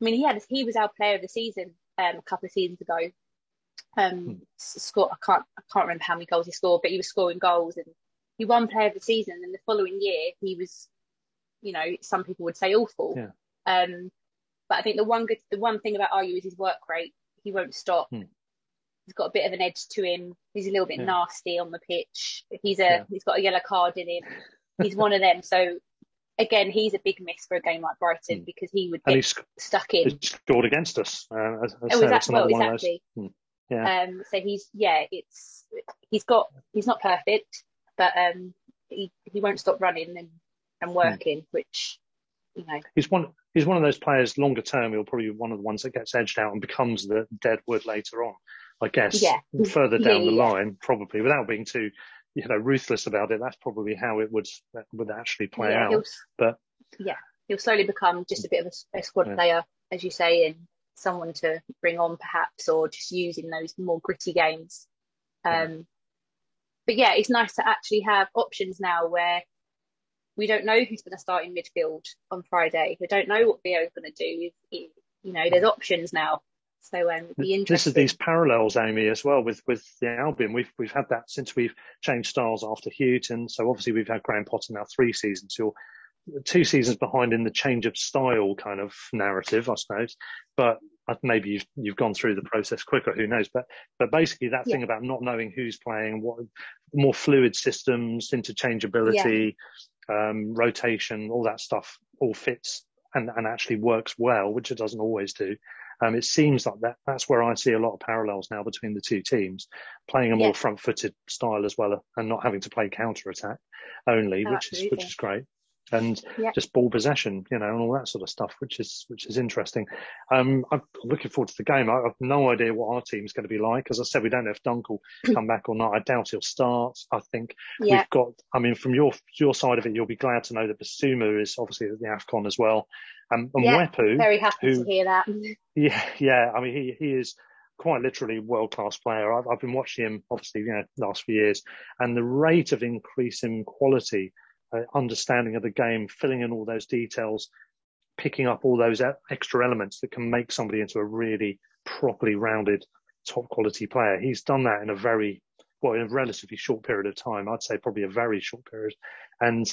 I mean, he had he was our player of the season um, a couple of seasons ago. Um, hmm. score, I can't I can't remember how many goals he scored, but he was scoring goals and he won player of the season. And the following year, he was, you know, some people would say awful. Yeah. Um, but I think the one good, the one thing about Ayew is his work rate. He won't stop. Hmm he's got a bit of an edge to him. He's a little bit yeah. nasty on the pitch. He's a yeah. he's got a yellow card in him. He's one of them. So again, he's a big miss for a game like Brighton mm. because he would get stuck in. He scored against us. Uh, as, as oh, exactly. Well, exactly. Mm. Yeah. Um, so he's yeah, it's he's got he's not perfect, but um, he he won't stop running and and hmm. working, mm. which you know. He's one he's one of those players longer term. He'll probably be one of the ones that gets edged out and becomes the dead wood later on. I guess yeah. further down yeah, the yeah. line, probably without being too, you know, ruthless about it. That's probably how it would would actually play out. But yeah, he'll slowly become just a bit of a, a squad player, as you say, and someone to bring on perhaps, or just use in those more gritty games. Um, but yeah, it's nice to actually have options now where we don't know who's going to start in midfield on Friday. We don't know what Vio's going to do. You know, there's options now. So um. This is these parallels, Amy, as well with with the Albion. We've we've had that since we've changed styles after Hughton. So obviously we've had Graham Potter now three seasons. You're two seasons behind in the change of style kind of narrative, I suppose. But maybe you've you've gone through the process quicker. Who knows? But but basically that yeah. thing about not knowing who's playing, what more fluid systems, interchangeability, yeah. um, rotation, all that stuff all fits and, and actually works well, which it doesn't always do. Um, it seems like that that's where I see a lot of parallels now between the two teams, playing a more yeah. front-footed style as well, and not having to play counter-attack only, Absolutely. which is which is great and yeah. just ball possession, you know, and all that sort of stuff, which is which is interesting. Um, I'm looking forward to the game. I have no idea what our team's going to be like. As I said, we don't know if Dunk will come back or not. I doubt he'll start. I think yeah. we've got. I mean, from your your side of it, you'll be glad to know that Bissouma is obviously at the Afcon as well, um, and yeah, Mwepu, very happy who, to hear that. Yeah, yeah. I mean, he he is quite literally world class player. I've, I've been watching him obviously, you know, last few years, and the rate of increase in quality uh, understanding of the game, filling in all those details, picking up all those extra elements that can make somebody into a really properly rounded top quality player. He's done that in a very, well, in a relatively short period of time. I'd say probably a very short period. And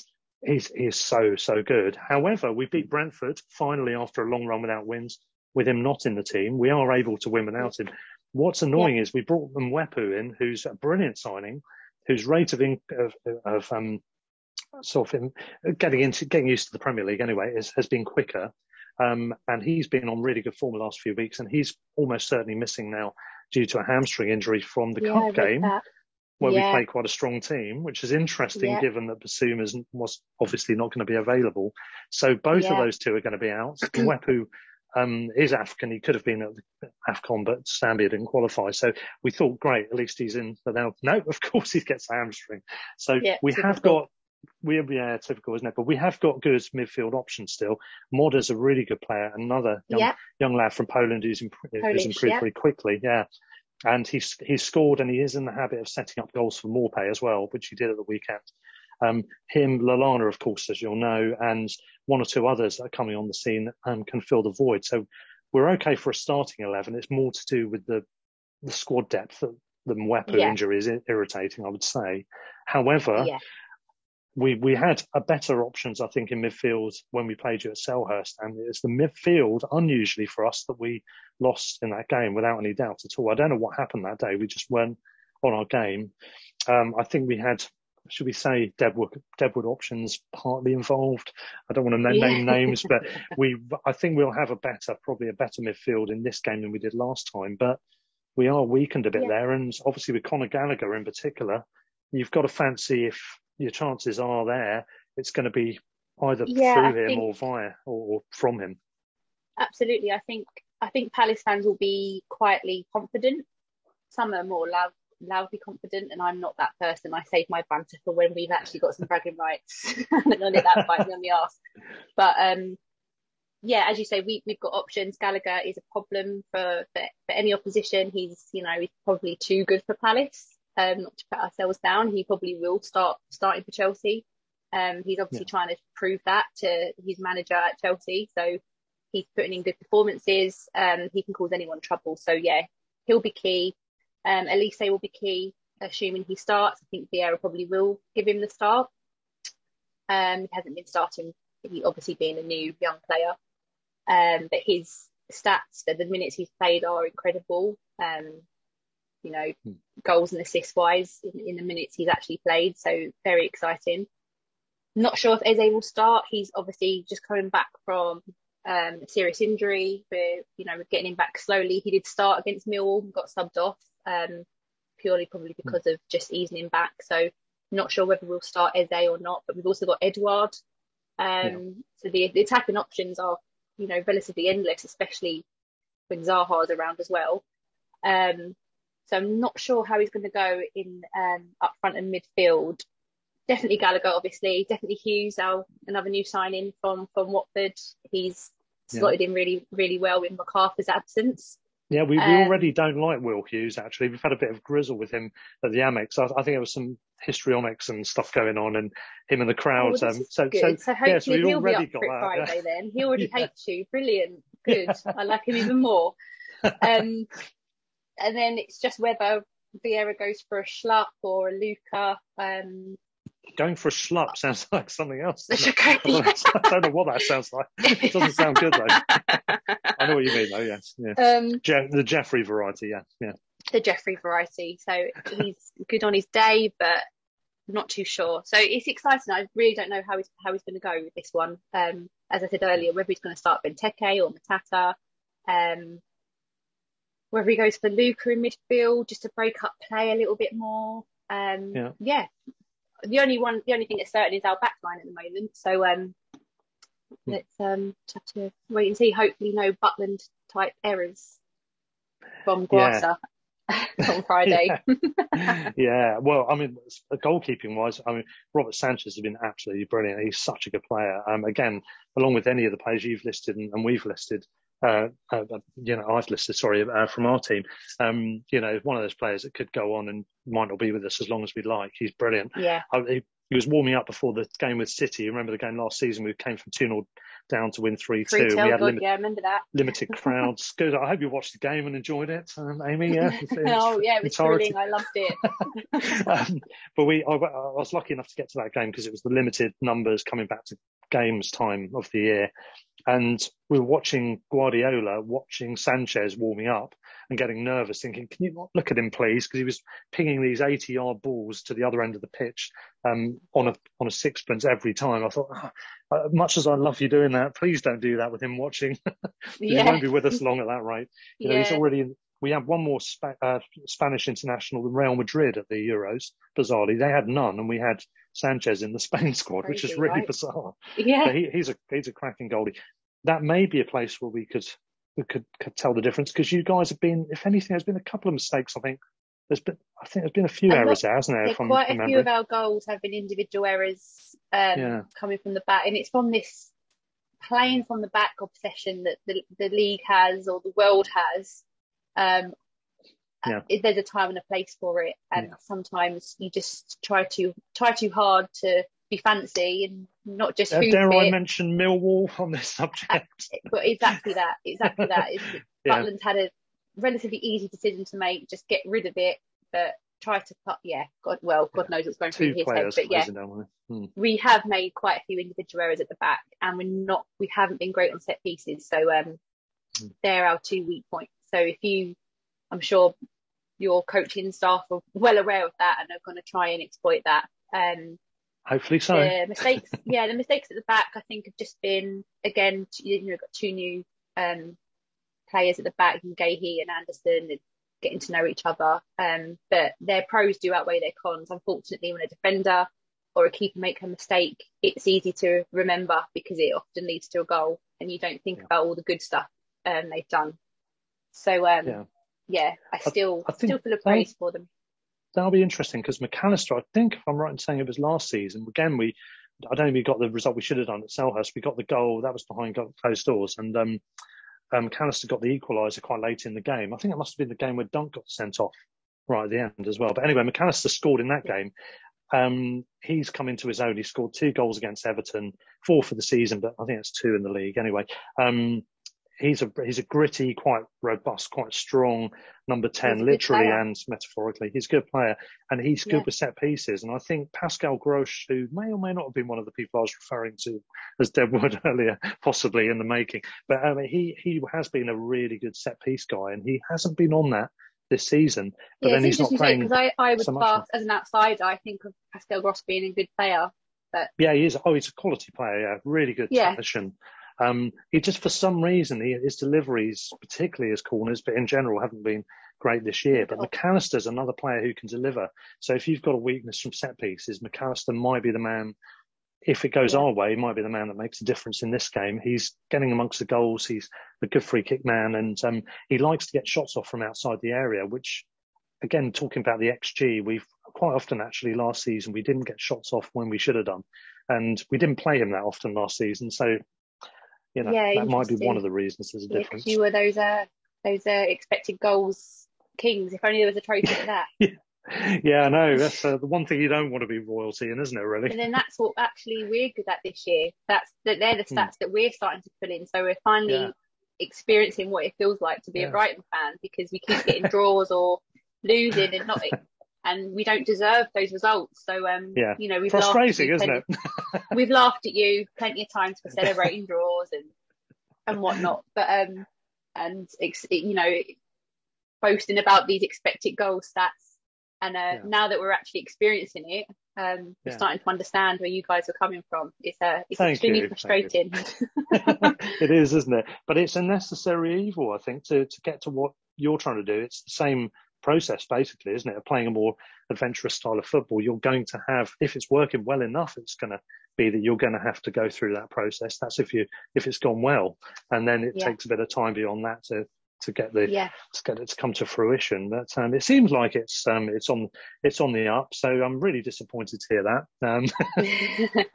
he's he's so so good. However, we beat Brentford finally after a long run without wins. With him not in the team, we are able to win without him. What's annoying yeah. is we brought Mwepu in, who's a brilliant signing, whose rate of in, of, of um, sort of getting into getting used to the Premier League anyway is, has been quicker. Um, and he's been on really good form the last few weeks, and he's almost certainly missing now due to a hamstring injury from the yeah, cup game, that. where yeah. we play quite a strong team, which is interesting yeah. given that Bissouma was obviously not going to be available. So both of those two are going to be out. Mwepu um, is African. He could have been at AFCON, but Zambia didn't qualify. So we thought, great, at least he's in. But now, no, of course he gets a hamstring. So we have got we yeah, typical, isn't it? But we have got good midfield options still. Moder's a really good player, another young, yeah. young lad from Poland who's, imp- Polish, who's improved yeah. very quickly. Yeah. And he's, he's scored and he is in the habit of setting up goals for Maupay as well, which he did at the weekend. Um, him, Lallana, of course, as you'll know, and one or two others that are coming on the scene um, can fill the void. So we're okay for a starting 11. It's more to do with the, the squad depth that the Mwepu yeah. injury is irritating, I would say. However, yeah we we had a better options, I think, in midfield when we played you at Selhurst, and it's the midfield unusually for us that we lost in that game without any doubt at all. I don't know what happened that day. We just weren't on our game. Um, I think we had, should we say, Deadwood Deadwood options partly involved. I don't want to name, yeah. name names, but we I think we'll have a better, probably a better midfield in this game than we did last time. But we are weakened a bit yeah. there, and obviously with Conor Gallagher in particular, you've got to fancy if your chances are there it's going to be either yeah, through him think, or via or, or, from him. Absolutely, I think I think Palace fans will be quietly confident. Some are more loud, loudly confident, and I'm not that person. I save my banter for when we've actually got some bragging rights and that bite me on the ass. But um, yeah, as you say, we we've got options. Gallagher is a problem for, for for any opposition. He's you know he's probably too good for Palace um, not to put ourselves down. He probably will start starting for Chelsea. Um, he's obviously yeah. trying to prove that to his manager at Chelsea. So he's putting in good performances. Um, he can cause anyone trouble. So yeah, he'll be key. Um, Olise will be key, assuming he starts. I think Vieira probably will give him the start. Um, he hasn't been starting, he obviously being a new young player. Um, but his stats the minutes he's played are incredible. Um, you know, hmm. goals and assists wise in, in, the minutes he's actually played. So very exciting. Not sure if Eze will start. He's obviously just coming back from um, a serious injury. We're, you know, we're getting him back slowly. He did start against Millwall, got subbed off, um, purely probably hmm. because of just easing him back. So not sure whether we'll start Eze or not. But we've also got Edouard. Um, yeah. So the, the attacking options are, you know, relatively endless, especially when Zaha's around as well. Um, so I'm not sure how he's going to go in um, up front and midfield. Definitely Gallagher, obviously. Definitely Hughes, our another new signing from from Watford. He's slotted yeah. in really really well in McArthur's absence. Yeah, we, we um, already don't like Will Hughes. Actually, we've had a bit of grizzle with him at the Amex. I, I think there was some histrionics and stuff going on, and him and the crowds. Oh, um, so, so, so, hopefully yeah, so he'll be up for Friday. Yeah. Then he already hates you. Brilliant, good. I like him even more. Um, and then it's just whether Vieira goes for a Schlupp or a Luka. Um, Going for a Schlupp sounds like something else. I, don't know what that sounds like. It doesn't sound good though. I know what you mean though. Yes, yeah. Um, Je- the Jeffrey variety. Yeah, yeah. The Jeffrey variety. So he's good on his day, but not too sure. So it's exciting. I really don't know how he's how he's going to go with this one. Um, as I said earlier, whether he's going to start Benteke or Mateta. Um, whether he goes for Luka in midfield just to break up play a little bit more. Um, yeah. yeah. The only one, the only thing that's certain is our backline at the moment. So um, hmm. let's um, have to wait and see. Hopefully, no Butland type errors from Guaita. Yeah. on Friday. yeah. yeah. well, I mean, goalkeeping wise, I mean, Robert Sanchez has been absolutely brilliant. He's such a good player. Um, again, along with any of the players you've listed and, and we've listed, uh, uh, you know, I've listed, sorry, uh, from our team. Um, you know, one of those players that could go on and might not be with us as long as we'd like. He's brilliant. Yeah. I, he, he, was warming up before the game with City. Remember the game last season? We came from 2 0 down to win 3 2. We had lim- yeah, I remember that. limited crowds. Good. I hope you watched the game and enjoyed it, um, Amy. Yeah. oh, yeah, it was thrilling. I loved it. um, but we, I, I was lucky enough to get to that game because it was the limited numbers coming back to games time of the year. And we were watching Guardiola, watching Sanchez warming up and getting nervous, thinking, can you not look at him, please? Because he was pinging these 80 yard balls to the other end of the pitch um, on a on a sixpence every time. I thought, oh, much as I love you doing that, please don't do that with him watching. yeah. He won't be with us long at that rate. You know, yeah. he's already. We have one more Spa- uh, Spanish international than Real Madrid at the Euros. Bizarrely, they had none, and we had Sanchez in the Spain squad, Crazy, which is really right? bizarre. Yeah, he, he's a he's a cracking goalie. That may be a place where we could we could, could tell the difference because you guys have been, if anything, there's been a couple of mistakes. I think there's been, I think there's been a few and errors there, hasn't there? From, quite a few of our goals have been individual errors um, yeah. coming from the back, and it's from this playing from the back obsession that the, the league has or the world has. Um, yeah. there's a time and a place for it, and yeah. sometimes you just try to try too hard to be fancy and not just. Uh, dare I mention Millwall on this subject? but exactly that, exactly that. yeah. Butland's had a relatively easy decision to make. Just get rid of it, but try to put. Yeah, God, well, God knows what's going Two through his head, but yeah, hmm. we have made quite a few individual errors at the back, and we're not. We haven't been great on set pieces, so um, hmm. they're our two weak points. So if you, I'm sure your coaching staff are well aware of that and are going to try and exploit that. Um, Hopefully so. The mistakes, yeah, the mistakes at the back, I think, have just been again, you know, got two new um, players at the back, Guéhi and Anderson, and getting to know each other. Um, but their pros do outweigh their cons. Unfortunately, when a defender or a keeper make a mistake, it's easy to remember because it often leads to a goal, and you don't think yeah. about all the good stuff um, they've done. So um, yeah yeah, I still I, I still feel a praise for them. That'll be interesting because McAllister, I think, if I'm right in saying it was last season. Again, we I don't think we got the result we should have done at Selhurst. We got the goal that was behind closed doors, and um, um, McAllister got the equaliser quite late in the game. I think it must have been the game where Dunk got sent off right at the end as well. But anyway, McAllister scored in that game. Um, he's come into his own. He scored two goals against Everton, four for the season, but I think it's two in the league anyway. Um, he's a he's a gritty, quite robust, quite strong number ten, literally and metaphorically. He's a good player, and he's good yeah. with set pieces. And I think Pascal Gross, who may or may not have been one of the people I was referring to as Deadwood earlier, possibly in the making, but um, he he has been a really good set piece guy, and he hasn't been on that this season. But yeah, then he's not playing because I I would so pass as an outsider. I think of Pascal Gross being a good player. But yeah, he is. Oh, he's a quality player. Yeah, really good yeah. technician. Um, he just, for some reason, he, his deliveries, particularly as corners, but in general, haven't been great this year. But McAllister's another player who can deliver. So if you've got a weakness from set pieces, McAllister might be the man. If it goes our way, he might be the man that makes a difference in this game. He's getting amongst the goals. He's a good free kick man, and um, he likes to get shots off from outside the area. Which, again, talking about the xG, we've quite often actually last season we didn't get shots off when we should have done, and we didn't play him that often last season. So you know, yeah, that might be one of the reasons there's a yeah, difference. You were those uh, those uh, expected goals kings. If only there was a trophy for that. yeah. yeah, I know. That's uh, the one thing you don't want to be royalty in, isn't it? Really. And then that's what actually we're good at this year. That's that they're the hmm. stats that we're starting to fill in. So we're finally yeah. experiencing what it feels like to be yeah. a Brighton fan because we keep getting draws or losing and not and we don't deserve those results. So, um, yeah. you know, we've frustrating, isn't it? we've laughed at you plenty of times for celebrating draws and and whatnot, but um, and you know, boasting about these expected goal stats. And uh, yeah. now that we're actually experiencing it, um, we're yeah. starting to understand where you guys are coming from. It's uh, it's Thank extremely you. frustrating. it is, isn't it? But it's a necessary evil, I think, to to get to what you're trying to do. It's the same process, basically, isn't it? Of playing a more adventurous style of football, you're going to have, if it's working well enough, it's going to be that you're going to have to go through that process. That's if you if it's gone well, and then it yeah. takes a bit of time beyond that to to get the yeah. to get it to come to fruition. But um, it seems like it's um, it's on it's on the up. So I'm really disappointed to hear that. Um,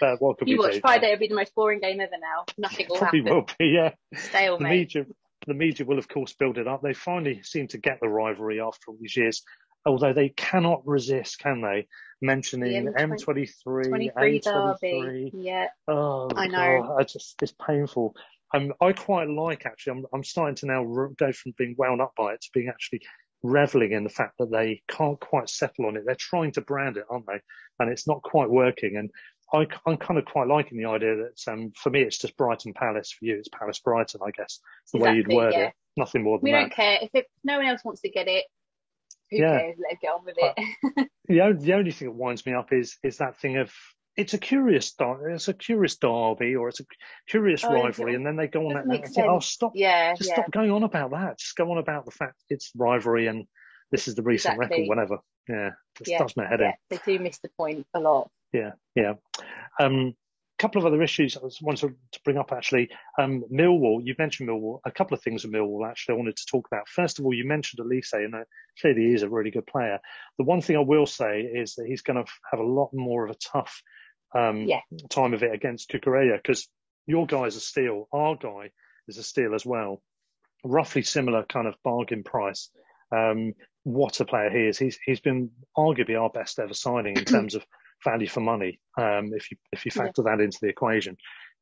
but what could you watch do? Friday, it'll be the most boring game ever now. Nothing will Probably happen. will be. Yeah, the Stalemate. media the media will of course build it up. They finally seem to get the rivalry after all these years. Although they cannot resist, can they? Mentioning The M20 M23, 23 A23, derby. Yeah. Oh, I know. God, I just it's painful. Um, I quite like actually. I'm I'm starting to now go from being wound up by it to being actually reveling in the fact that they can't quite settle on it. They're trying to brand it, aren't they? And it's not quite working. And I, am kind of quite liking the idea that um, for me it's just Brighton Palace. For you, it's Palace Brighton. I guess it's the way you'd word yeah. it. Nothing more than We that. don't care. If it, no one else wants to get it, who Yeah. cares? Let it get on with it. the, o- the only thing that winds me up is is that thing of it's a curious it's a curious derby or it's a curious Oh, rivalry, and then they go on that. and think, Oh, stop! yeah, Just yeah. stop going on about that. Just go on about the fact it's rivalry and this is the recent Exactly. record, whatever. Yeah, just Yeah, does my head yeah. in. They do miss the point a lot. Yeah, yeah. Um, couple of other issues I was wanted to, bring up actually. Um, Millwall, you mentioned Millwall. A couple of things with Millwall actually I wanted to talk about. First of all, you mentioned Olise, and uh, clearly he is a really good player. The one thing I will say is that he's going to have a lot more of a tough um, Yeah. time of it against Cucurella because your guy is a steal. Our guy is a steal as well. Roughly similar kind of bargain price. Um, what a player he is. He's he's been arguably our best ever signing in terms of value for money. Um, if you if you Yeah. factor that into the equation,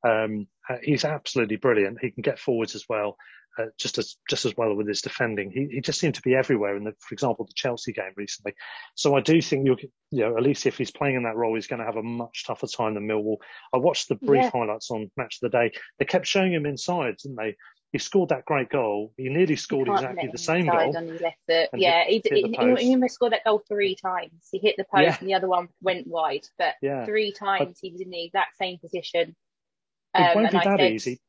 um, uh, he's absolutely brilliant. He can get forwards as well, uh, just as just as well with his defending. He he just seemed to be everywhere in the, for example, the Chelsea game recently. So I do think you you know at least if he's playing in that role, he's going to have a much tougher time than Millwall. I watched the brief Yeah. highlights on Match of the Day. They kept showing him inside, didn't they? He scored that great goal. He nearly scored exactly the same goal. On his left foot. Yeah, hit- he, hit he, he scored that goal three times. He hit the post Yeah. and the other one went wide, but Yeah. three times he was in the exact same position. It Um, won't and be I that said, easy.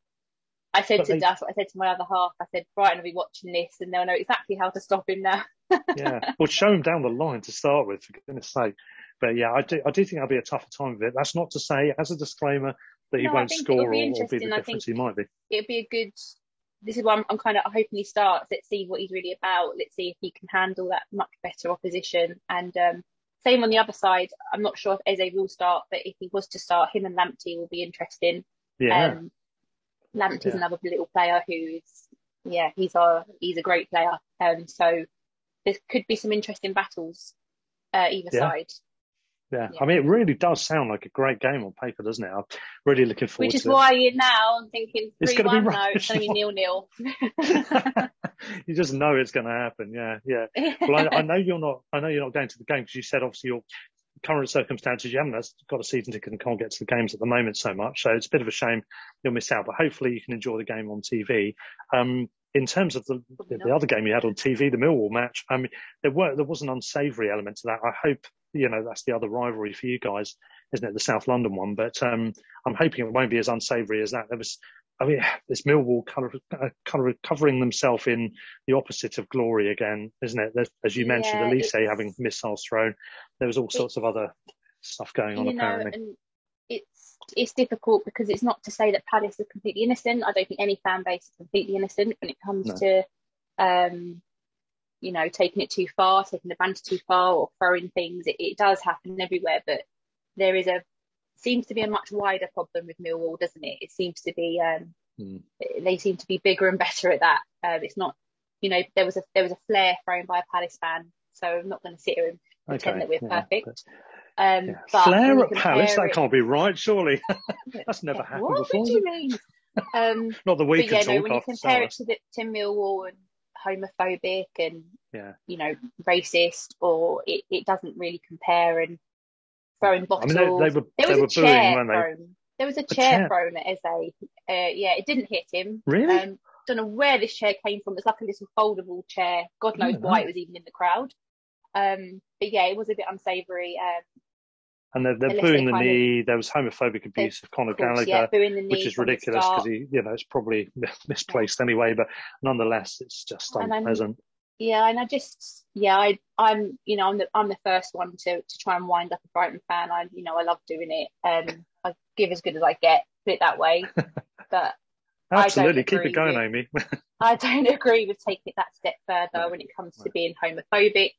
I said but to they- that's what I said to my other half. I said Brighton will be watching this and they'll know exactly how to stop him now. yeah, well, show him down the line to start with, for goodness sake. But yeah, I do, I do think that'll be a tougher time of it. That's not to say, as a disclaimer, that he No, won't score or, be or be the difference he might be. It'd be a good. This is why I'm, I'm kind of hoping he starts. Let's see what he's really about. Let's see if he can handle that much better opposition. And um, same on the other side. I'm not sure if Eze will start, but if he was to start, him and Lamptey will be interesting. Yeah, Um, Lamptey's Yeah. another little player who's, yeah, he's a he's a great player. Um, so there could be some interesting battles uh, either Yeah. side, yeah, yeah. I mean, it really does sound like a great game on paper, doesn't it? I'm really looking forward which is it. why now I'm thinking It's three gonna be one. No, it's going to be nil nil. you just know it's going to happen. Yeah, yeah. Well, I, I know you're not. I know you're not going to the game because you said obviously your current circumstances. You haven't got a season ticket and can't get to the games at the moment so much. So it's a bit of a shame you'll miss out. But hopefully you can enjoy the game on TV. Um, in terms of the, the, the other game you had on TV, the Millwall match, I mean, there were there was an unsavoury element to that. I hope you know that's the other rivalry for you guys, isn't it? The South London one, but um, I'm hoping it won't be as unsavoury as that. There was, I mean, this Millwall kind of uh, kind of recovering themselves in the opposite of glory again, isn't it? There's, as you mentioned, Yeah, Olise having missiles thrown. There was all sorts of other stuff going on you know, apparently. and it's it's difficult because it's not to say that Palace are completely innocent. I don't think any fan base is completely innocent when it comes No. to, um, you know, taking it too far, taking the banter too far, or throwing things. It, it does happen everywhere, but there is a seems to be a much wider problem with Millwall, doesn't it? It seems to be um, Hmm. they seem to be bigger and better at that. Um, it's not, you know, there was a there was a flare thrown by a Palace fan, so I'm not going to sit here and pretend that we're yeah, perfect. but- Um, yeah. but when at Palace? That can't be right, surely. That's never happened what before. do you mean? Um, Not the we but can yeah, no, when you compare it to the, to Millwall and homophobic and Yeah. you know racist, or it, it doesn't really compare. And throwing I mean, bottles. they, they were there they was were a chair booing, thrown. There was a A chair, chair? thrown at Eze. Uh, yeah, it didn't hit him. Really? Um, don't know where this chair came from. It's like a little foldable chair. God knows Oh, why nice. it was even in the crowd. Um, but yeah, it was a bit unsavoury. Um, and they're, they're booing the kind of- knee. There was homophobic abuse of Conor course, Gallagher, yeah, knee which is ridiculous because he, you know, it's probably misplaced anyway. But nonetheless, it's just unpleasant. Yeah, and I just yeah, I I'm you know I'm the I'm the first one to to try and wind up a Brighton fan. I you know I love doing it. Um, I give as good as I get, put it that way. but Absolutely, keep it going, with, Amy. I don't agree with taking it that step further no, when it comes no. to being homophobic,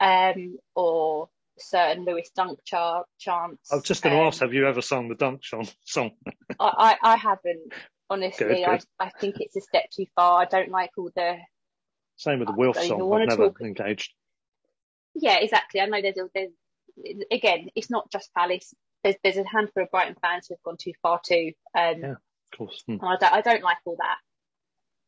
um, or certain Lewis Dunk char- chants. I was just going to um, ask, have you ever sung the Dunk song? I, I, I haven't. Honestly, good, good. I, I think it's a step too far. I don't like all the. Same with the Wilf song. I've never talk... engaged. Yeah, exactly. I know there's, there's again, it's not just Palace. There's there's a handful of Brighton fans who've gone too far too. Um, yeah, of course. Hmm. I don't, I don't like all that.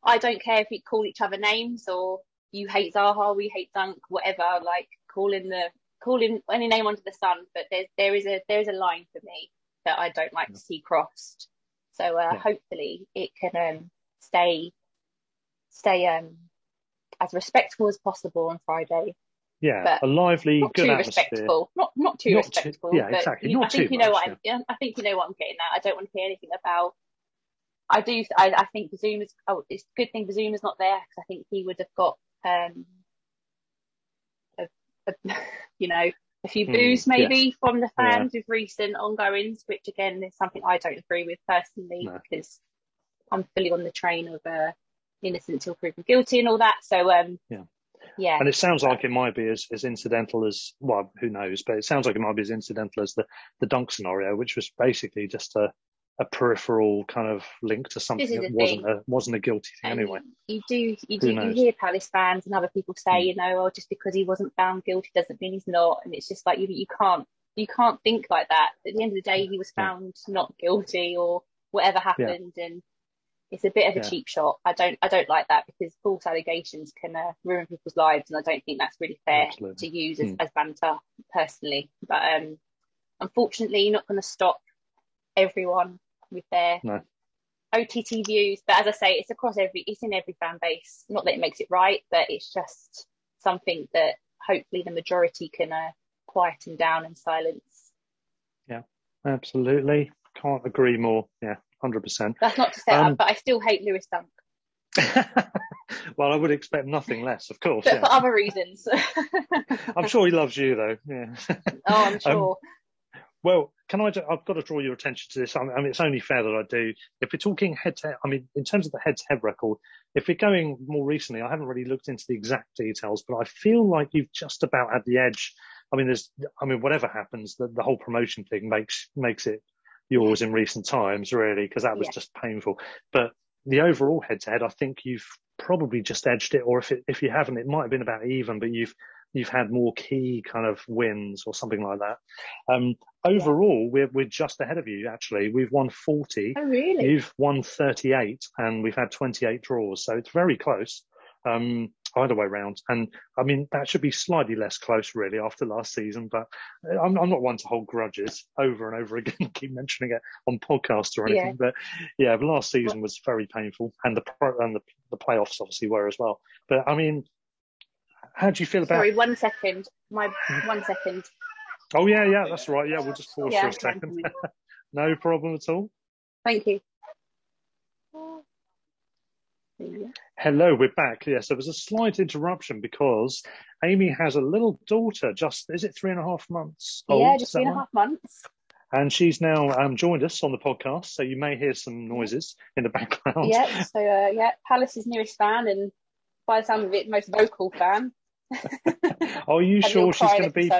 I don't care if we call each other names or you hate Zaha, we hate Dunk, whatever. Like calling the calling any name under the sun, but there's there is a there is a line for me that I don't like to see crossed. So uh, yeah. hopefully it can um, stay stay um, as respectful as possible on Friday. Yeah, a lively, not good too atmosphere. respectable. Not not too not respectable. Too, yeah, exactly. You, not I think you know much, what I'm. I think you know what I'm getting at. I don't want to hear anything about. I do. I, I think Bissouma's. Oh, it's a good thing Zoom is not there because I think he would have got um, you know, a few hmm, boos mm, maybe yes. from the fans yeah. with recent ongoings, which again is something I don't agree with personally no. because I'm fully on the train of uh, innocent until proven guilty and all that. So um, yeah. Yeah. And it sounds like it might be as, as incidental as, well, who knows, but it sounds like it might be as incidental as the, the dunk scenario, which was basically just a, a peripheral kind of link to something that wasn't a, wasn't a guilty thing and anyway. You do, you do, you hear Palace fans and other people say, mm. you know, oh, just because he wasn't found guilty doesn't mean he's not. And it's just like, you, you can't, you can't think like that. At the end of the day, he was found yeah. not guilty or whatever happened. Yeah. And it's a bit of a yeah. cheap shot. I don't, I don't like that because false allegations can uh, ruin people's lives. And I don't think that's really fair Absolutely. to use as, mm. as banter personally. But, um, unfortunately, you're not going to stop everyone with their no. OTT views. But as I say, it's across every, it's in every fan base. Not that it makes it right, but it's just something that hopefully the majority can uh, quieten down and silence. Yeah, absolutely. Can't agree more. Yeah, hundred percent. That's not to say, um, but I still hate Lewis Dunk. well, I would expect nothing less, of course. But yeah. for other reasons. I'm sure he loves you, though. Yeah. Oh, I'm um, sure. Um, well, can I? I've got to draw your attention to this. I mean, it's only fair that I do. If we're talking head to, head I mean, in terms of the head-to-head record, if we're going more recently, I haven't really looked into the exact details, but I feel like you've just about had the edge. I mean, there's, I mean, whatever happens, the, the whole promotion thing makes makes it yours in recent times, really, because that was yeah. just painful. But the overall head-to-head, I think you've probably just edged it, or if it, if you haven't, it might have been about even, but you've you've had more key kind of wins or something like that. Um, overall, we're, we're just ahead of you, actually. We've won 40. Oh, really? You've won 38 and we've had 28 draws. So it's very close. Um, either way round. And I mean, that should be slightly less close really after last season, but I'm, I'm not one to hold grudges over and over again, keep mentioning it on podcasts or anything. Yeah. But yeah, the last season was very painful and the, pro, and the, the playoffs obviously were as well. But I mean, how do you feel about? Sorry, one second. My one second. Oh yeah, yeah, that's right. Yeah, we'll just pause yeah, for a second. no problem at all. Thank you. Hello, we're back. Yes, there was a slight interruption because Amy has a little daughter. Just is it three and a half months? Old? Yeah, just three and a half months. And she's now um, joined us on the podcast, so you may hear some noises in the background. Yeah, so uh, yeah, Palace's newest fan, and by the sound of it, most vocal fan. Are you sure she's going to be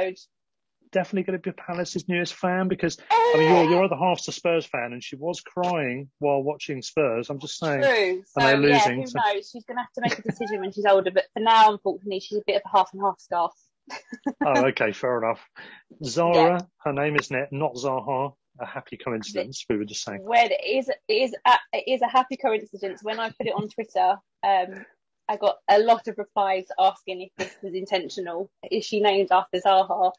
definitely going to be Palace's newest fan? Because I mean, your your other half's a Spurs fan, and she was crying while watching Spurs. I'm just saying, True. So, and they're losing. Yeah, who so. knows? She's going to have to make a decision when she's older. But for now, unfortunately, she's a bit of a half and half scarf. oh, okay, fair enough. Zara, yeah. her name is Net, not Zaha. A happy coincidence. We were just saying. Well, it is, it is, a, it is a happy coincidence. When I put it on Twitter, um, I got a lot of replies asking if this was intentional. Is she named after Zaha?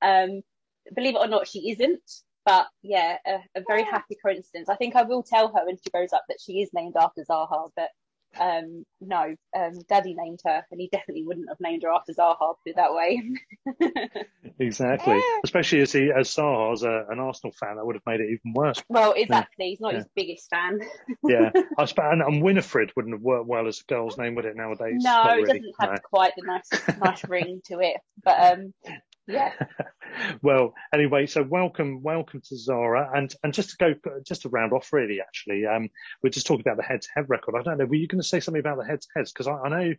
Um, believe it or not, she isn't. But yeah, a, a, very happy coincidence. I think I will tell her when she grows up that she is named after Zaha, but um, no, um, Daddy named her, and he definitely wouldn't have named her after Zaha. Put it that way. exactly, especially as he as Zaha's a, an Arsenal fan, that would have made it even worse. Well, exactly. Yeah. He's not yeah. his biggest fan. yeah, I suppose, and, and, Winifred wouldn't have worked well as a girl's name, would it nowadays? No, it doesn't have no. quite the nice nice ring to it. But um, Yeah. well, anyway, so welcome, welcome to Zara, and and just to go, just to round off, really, actually, um, we're just talking about the head-to-head record. I don't know, were you going to say something about the head-to-heads? Because I, I, know,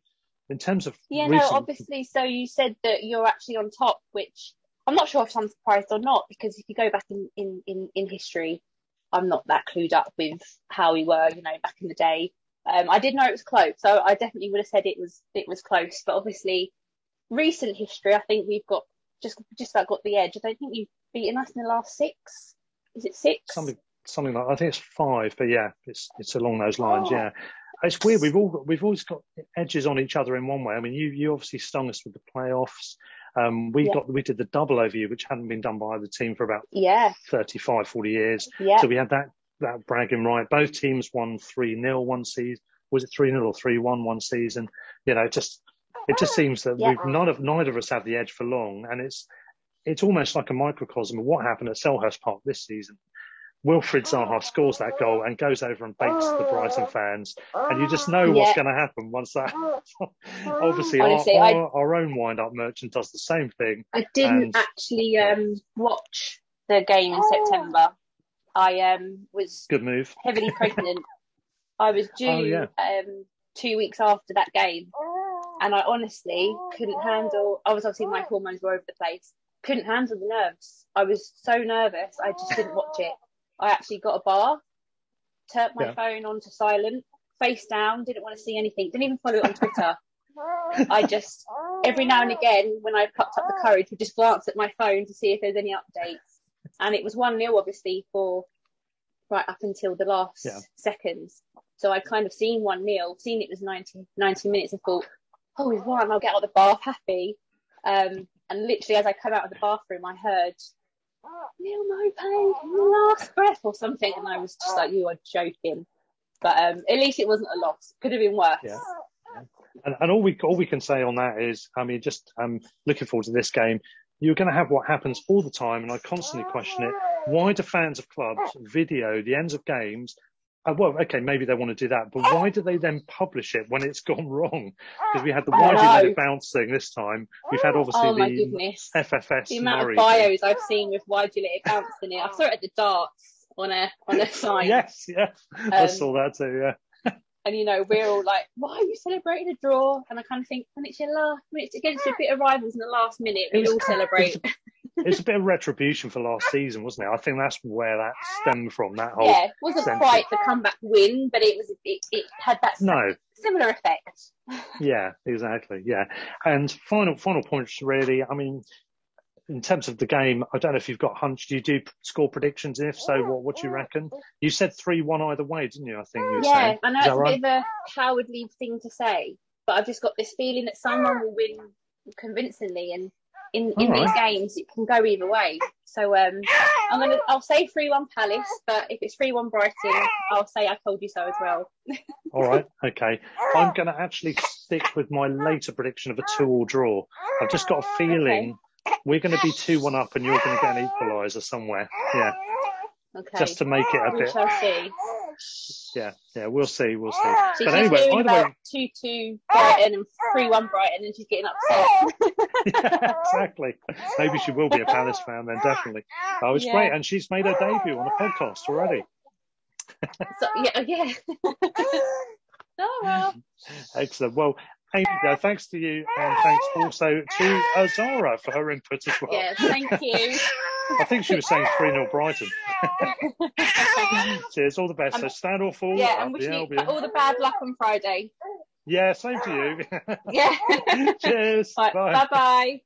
in terms of yeah, recent... no, obviously. So you said that you're actually on top, which I'm not sure if I'm surprised or not, because if you go back in in in, in history, I'm not that clued up with how we were, you know, back in the day. Um, I did know it was close, so I definitely would have said it was it was close. But obviously, recent history, I think we've got just just about got the edge. I don't think you've beaten us in the last six. Is it six? Something something like I think it's five, but yeah, it's it's along those lines. Oh. Yeah, it's weird. We've all got, we've always got edges on each other in one way. I mean, you you obviously stung us with the playoffs. Um, we yeah. got we did the double over you, which hadn't been done by the team for about yeah 35, 40 years. Yeah. So we had that that bragging right. Both teams won three 0 one season. Was it three 0 or three one one season? You know, just it just seems that yeah. we've none of neither of us have the edge for long, and it's it's almost like a microcosm of what happened at Selhurst Park this season. Wilfried Zaha scores that goal and goes over and baits the Brighton fans, and you just know what's going to happen once that. Obviously, Honestly, our, our, our, own wind-up merchant does the same thing. I didn't and, actually um, watch the game in September. I um, was good move. Heavily pregnant. I was due oh, yeah. um, two weeks after that game, and I honestly couldn't handle. I was obviously my hormones were over the place. Couldn't handle the nerves. I was so nervous. I just didn't watch it. I actually got a bar, turned my yeah. phone onto silent, face down, didn't want to see anything, didn't even follow it on Twitter. I just, every now and again, when I plucked up the courage, would just glance at my phone to see if there's any updates. And it was 1 0, obviously, for right up until the last yeah. seconds. So I'd kind of seen 1 0, seen it was 90, 90 minutes, and thought, oh, we've won, I'll get out of the bath happy. Um, and literally, as I come out of the bathroom, I heard Neal Maupay, last breath or something, and I was just like, you are joking. But um, at least it wasn't a loss. Could have been worse. Yeah. And, and all we all we can say on that is, I mean, just um, looking forward to this game. You're going to have what happens all the time, and I constantly question it. Why do fans of clubs video the ends of games uh, well, okay, maybe they want to do that, but why do they then publish it when it's gone wrong? Because we had the why do you let it bounce thing this time. We've had obviously oh, the goodness. FFS. The amount of bios thing. I've seen with why do you let it bounce in it. I saw it at the darts on a on a sign. yes, yes, um, I saw that too. Yeah. and you know we're all like, why are you celebrating a draw? And I kind of think when it's your last, when it's against your bit of rivals in the last minute, we all celebrate it's a bit of retribution for last season, wasn't it? I think that's where that stemmed from. That whole yeah, it wasn't quite the comeback win, but it was it, it had that no. similar effect. yeah, exactly. Yeah, and final final points really. I mean, in terms of the game, I don't know if you've got hunch. Do you do score predictions? If so, what what do you reckon? You said three one either way, didn't you? I think you yeah, saying. I know it's a right? bit of a cowardly thing to say, but I've just got this feeling that someone will win convincingly, and in, in these games, it can go either way. So um, I'm gonna I'll say three one Palace, but if it's three one Brighton, I'll say I told you so as well. all right, okay. I'm gonna actually stick with my later prediction of a two all draw. I've just got a feeling okay. we're gonna be two one up, and you're gonna get an equaliser somewhere. Yeah. Okay. Just to make it a we bit. Shall see. Yeah, yeah, we'll see, we'll see. She's but anyway, either way, two two Brighton and three one Brighton, and she's getting upset. yeah, exactly. Maybe she will be a Palace fan then, definitely. Oh, it's yeah. great, and she's made her debut on a podcast already. so, yeah, yeah. oh well. Excellent. Well, Amy, uh, thanks to you, and thanks also to Azara for her input as well. Yeah, thank you. I think she was saying 3 0 Brighton. Cheers, all the best. Um, so stand or fall. Yeah, and wishing you all the bad luck on Friday. Yeah, same to you. yeah. Cheers. Right, bye bye.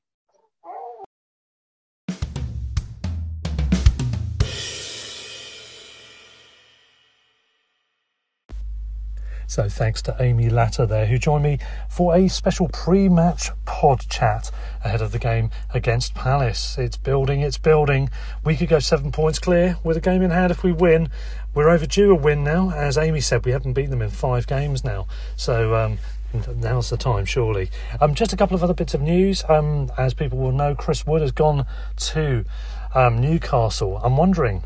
So thanks to Amy Latter there, who joined me for a special pre-match pod chat ahead of the game against Palace. It's building, it's building. We could go seven points clear with a game in hand if we win. We're overdue a win now. As Amy said, we haven't beaten them in five games now. So um, now's the time, surely. Um, just a couple of other bits of news. Um, as people will know, Chris Wood has gone to um, Newcastle. I'm wondering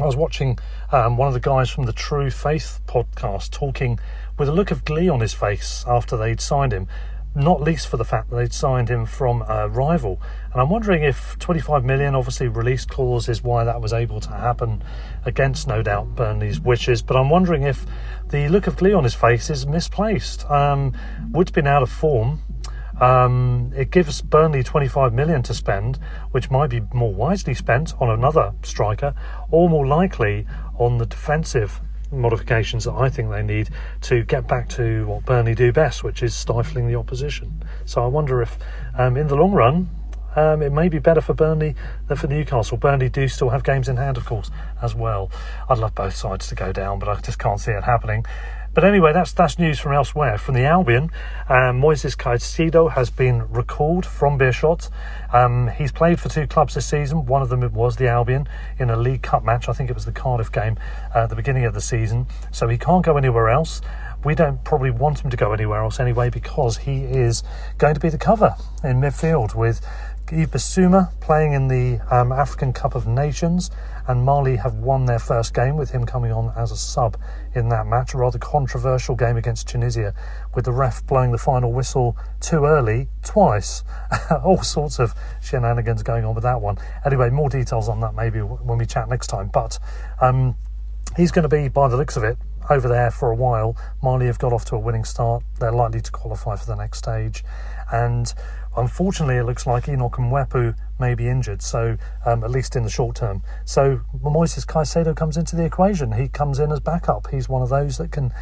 I was watching um, one of the guys from the True Faith podcast talking with a look of glee on his face after they'd signed him. not least for the fact that they'd signed him from a rival. And I'm wondering if 25 million, obviously release clause is why that was able to happen against, no doubt, Burnley's wishes. But I'm wondering if the look of glee on his face is misplaced. Um, Wood's been out of form. Um, it gives Burnley 25 million to spend, which might be more wisely spent on another striker, or more likely on the defensive modifications that I think they need to get back to what Burnley do best, which is stifling the opposition. So I wonder if, um, in the long run, um, it may be better for Burnley than for Newcastle. Burnley do still have games in hand, of course, as well. I'd love both sides to go down, but I just can't see it happening. But anyway, that's that's news from elsewhere. From the Albion, um, Moises Caicedo has been recalled from Beerschot. Um, he's played for two clubs this season. One of them was the Albion in a League Cup match. I think it was the Cardiff game uh, at the beginning of the season. So he can't go anywhere else. We don't probably want him to go anywhere else anyway because he is going to be the cover in midfield with Yves Bissouma playing in the um, African Cup of Nations, and Mali have won their first game with him coming on as a sub in that match. A rather controversial game against Tunisia, with the ref blowing the final whistle too early twice. All sorts of shenanigans going on with that one. Anyway, more details on that maybe when we chat next time. But um, he's going to be, by the looks of it, over there for a while. Mali have got off to a winning start. They're likely to qualify for the next stage. And Unfortunately, it looks like Enoch Mwepu may be injured, so um, at least in the short term. So Moises Caicedo comes into the equation. He comes in as backup. He's one of those that can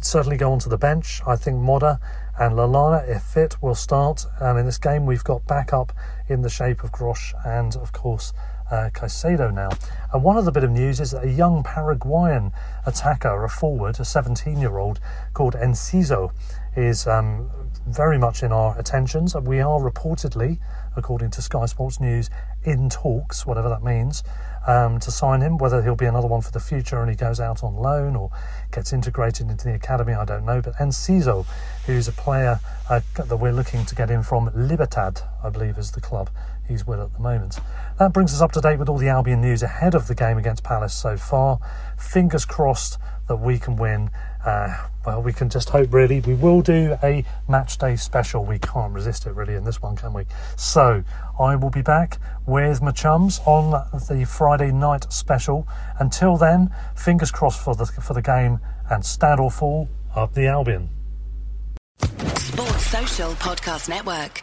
certainly go onto the bench. I think Moder and Lallana, if fit, will start. And in this game, we've got backup in the shape of Gross and, of course, uh, Caicedo now. And one other bit of news is that a young Paraguayan attacker, a forward, a 17 year old called Enciso, is um, very much in our attentions. We are reportedly, according to Sky Sports News, in talks, whatever that means, um, to sign him. Whether he'll be another one for the future and he goes out on loan or gets integrated into the academy, I don't know. But Enciso, who's a player uh, that we're looking to get in from Libertad, I believe is the club he's with at the moment. That brings us up to date with all the Albion news ahead of the game against Palace so far. Fingers crossed that we can win. Uh, well, we can just hope, really. We will do a match day special. We can't resist it, really, in this one, can we? So, I will be back with my chums on the Friday night special. Until then, fingers crossed for the, for the game and stand or fall up the Albion. Sports Social Podcast Network.